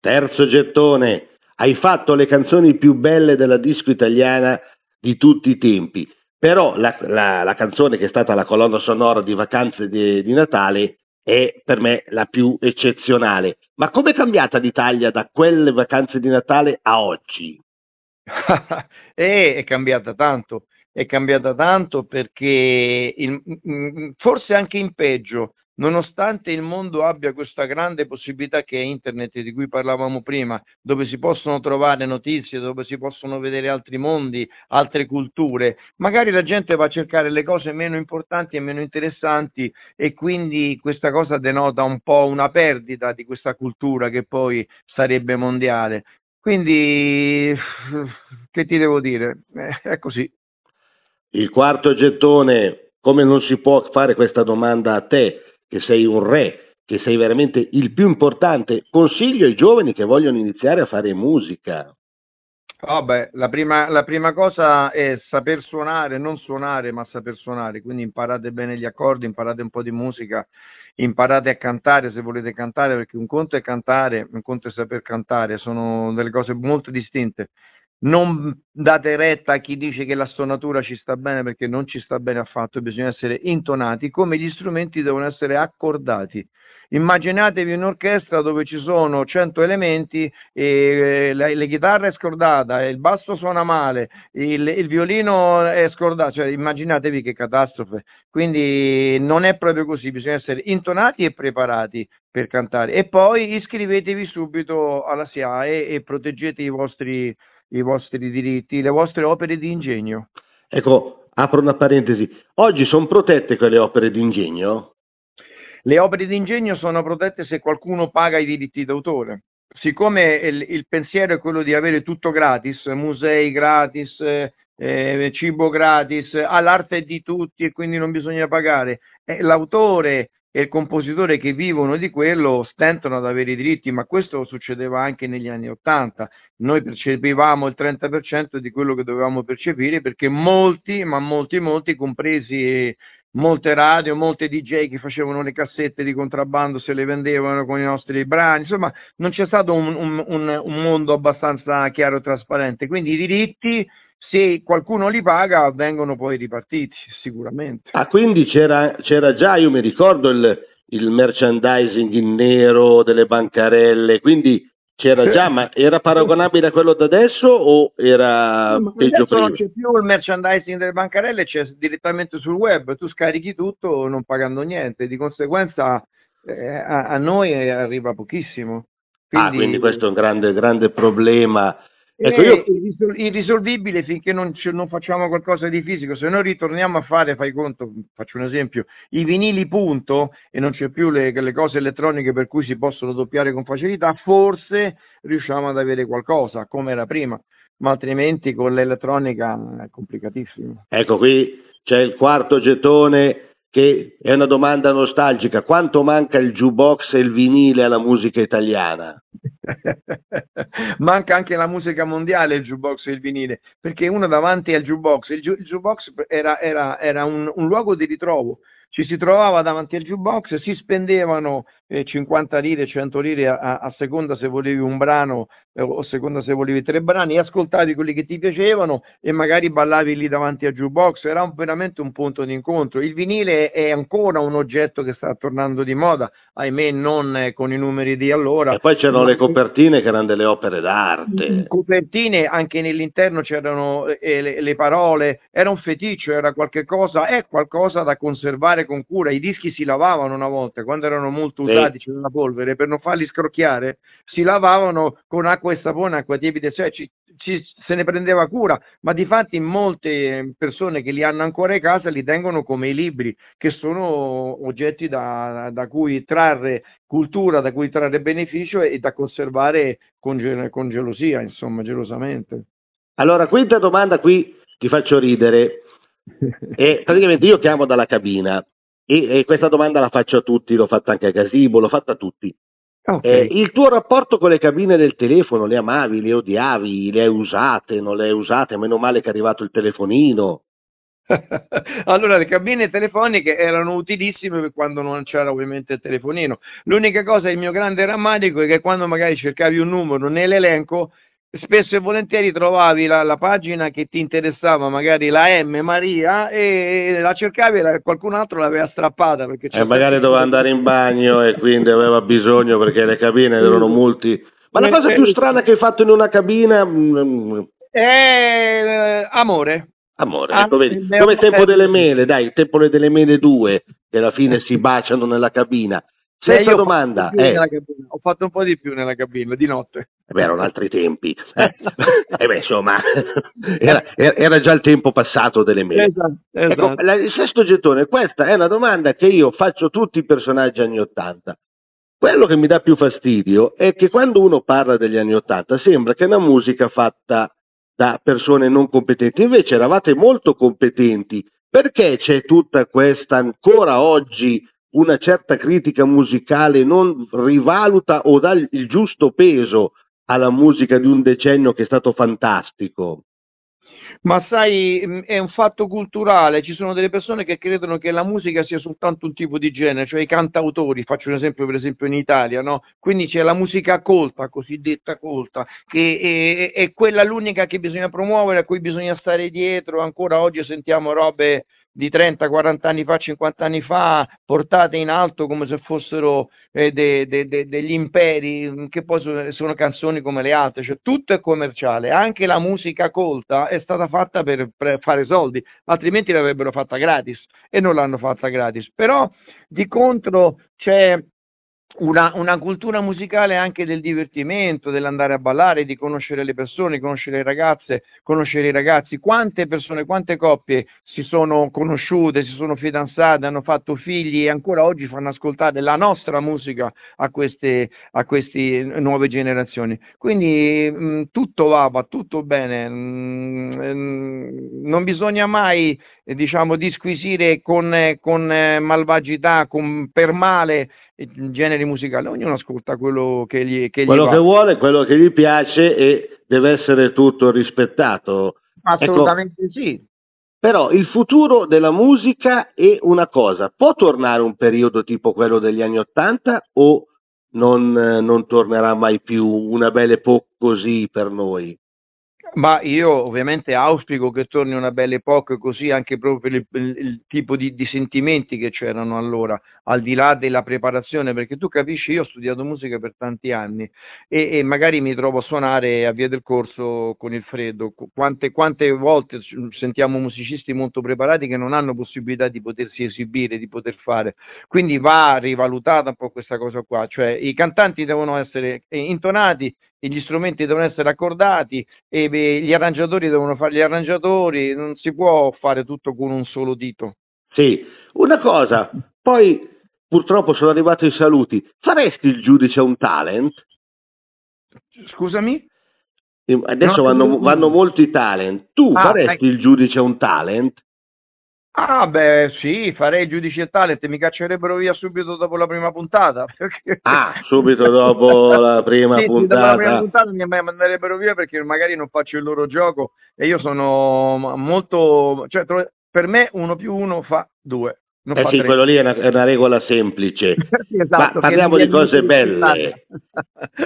Speaker 33: Terzo gettone, hai fatto le canzoni più belle della disco italiana di tutti i tempi però la, la, la, canzone che è stata la colonna sonora di Vacanze di, di Natale è per me la più eccezionale. Ma come è cambiata l'Italia da quelle vacanze di Natale a oggi?
Speaker 34: è, è cambiata tanto, è cambiata tanto perché il, forse anche in peggio, nonostante il mondo abbia questa grande possibilità che è internet di cui parlavamo prima, dove si possono trovare notizie, dove si possono vedere altri mondi, altre culture, magari la gente va a cercare le cose meno importanti e meno interessanti e quindi questa cosa denota un po' una perdita di questa cultura che poi sarebbe mondiale. Quindi, che ti devo dire? Eh, è così.
Speaker 33: Il quarto gettone, come non si può fare questa domanda a te? Che sei un re, che sei veramente il più importante. Consiglio ai giovani che vogliono iniziare a fare musica.
Speaker 34: Oh beh, la, prima, la prima cosa è saper suonare, non suonare, ma saper suonare. Quindi imparate bene gli accordi, imparate un po' di musica, imparate a cantare se volete cantare, perché un conto è cantare, un conto è saper cantare, sono delle cose molto distinte non date retta a chi dice che la stonatura ci sta bene perché non ci sta bene affatto, bisogna essere intonati come gli strumenti devono essere accordati. Immaginatevi un'orchestra dove ci sono 100 elementi, e la, la chitarra è scordata, il basso suona male, il, il violino è scordato, cioè, immaginatevi che catastrofe. Quindi non è proprio così, bisogna essere intonati e preparati per cantare. E poi iscrivetevi subito alla SIAE e proteggete i vostri i vostri diritti, le vostre opere di ingegno.
Speaker 33: Ecco, apro una parentesi, oggi sono protette quelle opere di ingegno?
Speaker 34: Le opere di ingegno sono protette se qualcuno paga i diritti d'autore. Siccome il, il pensiero è quello di avere tutto gratis, musei gratis, eh, cibo gratis, all'arte di tutti e quindi non bisogna pagare, eh, l'autore e il compositore che vivono di quello stentano ad avere i diritti, ma questo succedeva anche negli anni Ottanta. Noi percepivamo il 30% di quello che dovevamo percepire perché molti, ma molti, molti, compresi molte radio, molte DJ che facevano le cassette di contrabbando, se le vendevano con i nostri brani, insomma non c'è stato un, un, un mondo abbastanza chiaro e trasparente. Quindi i diritti se qualcuno li paga vengono poi ripartiti sicuramente.
Speaker 33: Ah, quindi c'era, c'era già, io mi ricordo il, il, merchandising in nero delle bancarelle, quindi c'era già, ma era paragonabile a quello da adesso o era no, peggio prima?
Speaker 34: Non c'è più il merchandising delle bancarelle, c'è direttamente sul web, tu scarichi tutto non pagando niente, di conseguenza eh, a, a, noi arriva pochissimo.
Speaker 33: Quindi... Ah, quindi questo è un grande, grande problema
Speaker 34: Ecco, io... irrisolvibile finché non, non, facciamo qualcosa di fisico, se noi ritorniamo a fare, fai conto, faccio un esempio, i vinili punto e non c'è più le, le cose elettroniche per cui si possono doppiare con facilità, forse riusciamo ad avere qualcosa come era prima, ma altrimenti con l'elettronica è complicatissimo.
Speaker 33: Ecco qui c'è il quarto gettone che è una domanda nostalgica, quanto manca il jukebox e il vinile alla musica italiana?
Speaker 34: Manca anche la musica mondiale, il jukebox e il vinile, perché uno davanti al jukebox, il, ju- il jukebox era, era, era un, un luogo di ritrovo, ci si trovava davanti al jukebox, si spendevano 50 lire, 100 lire a, a seconda se volevi un brano eh, o a seconda se volevi tre brani, ascoltavi quelli che ti piacevano e magari ballavi lì davanti al jukebox, era un, veramente un punto di incontro. Il vinile è ancora un oggetto che sta tornando di moda, ahimè non eh, con i numeri di allora.
Speaker 33: E poi c'erano le copertine che erano delle opere d'arte.
Speaker 34: Copertine, anche nell'interno c'erano eh, le, le parole, era un feticcio, era qualche cosa, è qualcosa da conservare con cura, i dischi si lavavano una volta, quando erano molto usati, c'era la polvere, per non farli scrocchiare, si lavavano con acqua e sapone, acqua tiepida, cioè ci, ci, se ne prendeva cura, ma di fatti molte persone che li hanno ancora in casa li tengono come i libri, che sono oggetti da, da cui trarre cultura, da cui trarre beneficio e, e da conservare con, con gelosia, insomma, gelosamente.
Speaker 33: Allora, quinta domanda qui ti faccio ridere. E praticamente io chiamo dalla cabina e, e, questa domanda la faccio a tutti, l'ho fatta anche a Gasibo, l'ho fatta a tutti.
Speaker 34: Okay.
Speaker 33: Eh, il tuo rapporto con le cabine del telefono, le amavi, le odiavi, le hai usate, non le hai usate, meno male che è arrivato il telefonino.
Speaker 34: allora le cabine telefoniche erano utilissime quando non c'era ovviamente il telefonino. L'unica cosa, il mio grande rammarico è che quando magari cercavi un numero nell'elenco spesso e volentieri trovavi la, la, pagina che ti interessava, magari la M Maria, e, la cercavi e qualcun altro l'aveva strappata. Perché
Speaker 33: e magari doveva andare in bagno e quindi aveva bisogno perché le cabine erano multi. Ma la cosa più strana che hai fatto in una cabina...
Speaker 34: È amore.
Speaker 33: Amore, ah, ecco, vedi, come tempo delle mele, dai, il tempo delle mele due, che alla fine si baciano nella cabina. Senza domanda.
Speaker 34: Eh. Ho fatto un po' di più nella cabina, di notte.
Speaker 33: Eh beh, erano altri tempi. Eh, eh beh, insomma, era, era, già il tempo passato delle mele.
Speaker 34: Esatto, esatto.
Speaker 33: Ecco, la, il sesto gettone, questa è una domanda che io faccio a tutti i personaggi anni Ottanta. Quello che mi dà più fastidio è che quando uno parla degli anni Ottanta sembra che è una musica fatta da persone non competenti, invece eravate molto competenti. Perché c'è tutta questa ancora oggi una certa critica musicale non rivaluta o dà il giusto peso alla musica di un decennio che è stato fantastico.
Speaker 34: Ma sai, mm, è un fatto culturale, ci sono delle persone che credono che la musica sia soltanto un tipo di genere, cioè i cantautori, faccio un esempio per esempio in Italia, no? Quindi c'è la musica colta, cosiddetta colta, che è, è quella l'unica che bisogna promuovere, a cui bisogna stare dietro, ancora oggi sentiamo robe di 30, 40 anni fa, 50 anni fa, portate in alto come se fossero eh, de, de, de, degli imperi, che poi sono, sono, canzoni come le altre, cioè tutto è commerciale, anche la musica colta è stata fatta per, per fare soldi, altrimenti l'avrebbero fatta gratis e non l'hanno fatta gratis. Però di contro c'è una, una, cultura musicale anche del divertimento, dell'andare a ballare, di conoscere le persone, conoscere le ragazze, conoscere i ragazzi. Quante persone, quante coppie si sono conosciute, si sono fidanzate, hanno fatto figli e ancora oggi fanno ascoltare la nostra musica a queste, a queste nuove generazioni. Quindi mh, tutto va, va tutto bene. Mh, non bisogna mai diciamo, disquisire con, con malvagità, con, per male generi musicali, ognuno ascolta quello che gli, che gli
Speaker 33: quello
Speaker 34: va.
Speaker 33: che vuole, quello che gli piace e deve essere tutto rispettato.
Speaker 34: Assolutamente ecco, sì.
Speaker 33: Però il futuro della musica è una cosa, può tornare un periodo tipo quello degli anni Ottanta o non, non tornerà mai più una belle epoca così per noi?
Speaker 34: Ma io ovviamente auspico che torni una bella epoca così anche proprio per il, il, tipo di, di, sentimenti che c'erano allora, al di là della preparazione, perché tu capisci, io ho studiato musica per tanti anni e, e magari mi trovo a suonare a via del corso con il freddo. Quante, quante volte sentiamo musicisti molto preparati che non hanno possibilità di potersi esibire, di poter fare. Quindi va rivalutata un po' questa cosa qua, cioè i cantanti devono essere intonati gli strumenti devono essere accordati e beh, gli arrangiatori devono fare gli arrangiatori, non si può fare tutto con un solo dito.
Speaker 33: Sì, una cosa, poi purtroppo sono arrivati i saluti, faresti il giudice un talent?
Speaker 34: Scusami?
Speaker 33: Adesso no, vanno, vanno, molti talent, tu ah, faresti ecco. il giudice un talent?
Speaker 34: Ah beh sì, farei giudice e talent, mi caccerebbero via subito dopo la prima puntata. perché-
Speaker 33: Ah, subito dopo la prima
Speaker 34: Sì, sì, dopo la prima
Speaker 33: puntata.
Speaker 34: puntata mi manderebbero via perché magari non faccio il loro gioco e io sono molto, cioè per me uno più uno fa due,
Speaker 33: Eh sì, quello lì è una, è una regola semplice.
Speaker 34: Sì, esatto,
Speaker 33: Ma parliamo di cose belle.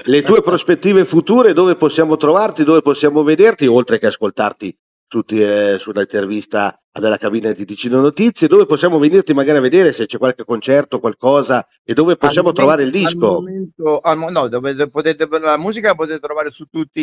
Speaker 33: Le tue prospettive future, dove possiamo trovarti, dove possiamo vederti, oltre che ascoltarti su, eh, sull'intervista della cabina di Ticino Notizie, dove possiamo venirti magari a vedere se c'è qualche concerto, qualcosa, e dove possiamo
Speaker 34: Al
Speaker 33: trovare il
Speaker 34: momento-
Speaker 33: disco.
Speaker 34: Al momento, al mo- no, dove potete, la musica la potete trovare su tutti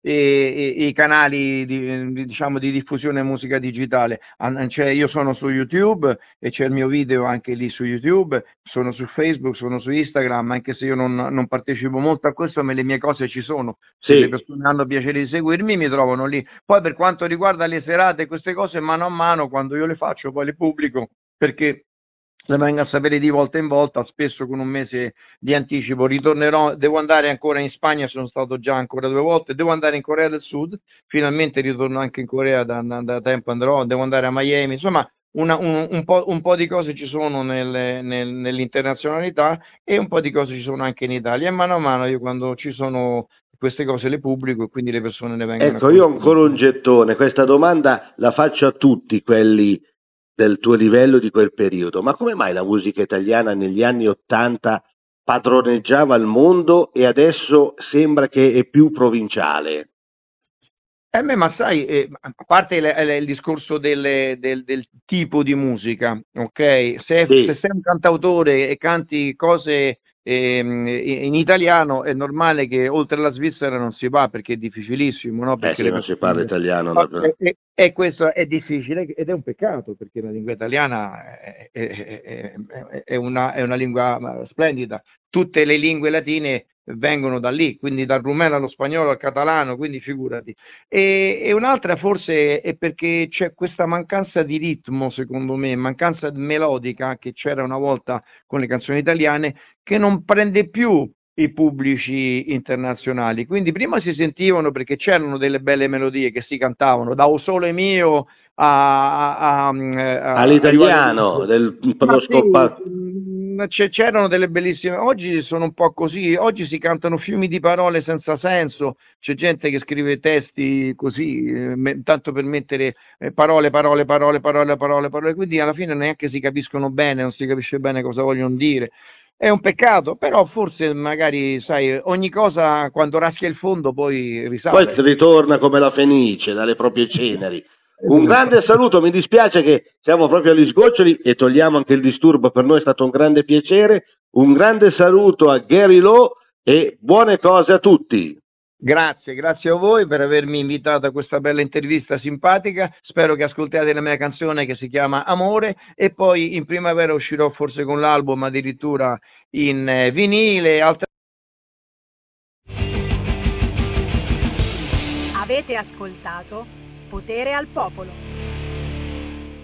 Speaker 34: i, i- i canali di, di- diciamo, di diffusione musica digitale. An- io sono su YouTube e c'è il mio video anche lì su YouTube, sono su Facebook, sono su Instagram, anche se io non, non partecipo molto a questo, ma le mie cose ci sono. Se
Speaker 33: Sì.
Speaker 34: le persone hanno piacere di seguirmi mi trovano lì. Poi per quanto riguarda le serate e queste cose, mano a mano, quando io le faccio, poi le pubblico, perché le vengo a sapere di volta in volta, spesso con un mese di anticipo. Ritornerò, devo andare ancora in Spagna, sono stato già ancora due volte, devo andare in Corea del Sud, finalmente ritorno anche in Corea da, da- da tempo andrò, devo andare a Miami, insomma una- un, un po', un po' di cose ci sono nel- nel- nell'internazionalità e un po' di cose ci sono anche in Italia e mano a mano io quando ci sono queste cose le pubblico e quindi le persone ne vengono
Speaker 33: Ecco,
Speaker 34: a
Speaker 33: io ho ancora un gettone, questa domanda la faccio a tutti quelli del tuo livello di quel periodo, ma come mai la musica italiana negli anni Ottanta padroneggiava il mondo e adesso sembra che è più provinciale?
Speaker 34: Eh beh, ma sai, eh, a parte il, il- il discorso delle- del, del tipo di musica, ok? Se,
Speaker 33: Sì.
Speaker 34: se sei un cantautore e canti cose ehm, in italiano, è normale che oltre la Svizzera non si va perché è difficilissimo, no?
Speaker 33: Eh
Speaker 34: Perché
Speaker 33: sì,
Speaker 34: le
Speaker 33: non si parla italiano.
Speaker 34: No,
Speaker 33: no.
Speaker 34: e, e- e questo è difficile ed è un peccato perché la lingua italiana è, è- è- una, è una lingua eh, splendida. Tutte le lingue latine vengono da lì, quindi dal rumeno allo spagnolo al catalano, quindi figurati. E, e un'altra forse è perché c'è questa mancanza di ritmo, secondo me, mancanza melodica che c'era una volta con le canzoni italiane, che non prende più i pubblici internazionali. Quindi prima si sentivano perché c'erano delle belle melodie che si cantavano, da O Sole Mio a, a- a- a-
Speaker 33: All'italiano, del
Speaker 34: Ma
Speaker 33: lo
Speaker 34: sì, mm, c'erano delle bellissime, oggi sono un po' così, oggi si cantano fiumi di parole senza senso, c'è gente che scrive testi così, eh, tanto per mettere eh, parole, parole, parole, parole, parole, parole, quindi alla fine neanche si capiscono bene, non si capisce bene cosa vogliono dire. È un peccato, però forse magari, sai, ogni cosa quando raffia il fondo poi risale.
Speaker 33: Poi ritorna come la fenice dalle proprie ceneri. Un grande saluto, mi dispiace che siamo proprio agli sgoccioli e togliamo anche il disturbo, per noi è stato un grande piacere. Un grande saluto a Gary Lowe e buone cose a tutti.
Speaker 34: Grazie, grazie a voi per avermi invitato a questa bella intervista simpatica. Spero che ascoltiate la mia canzone che si chiama Amore e poi in primavera uscirò forse con l'album addirittura in eh, vinile. Altre...
Speaker 35: Avete ascoltato Potere al Popolo.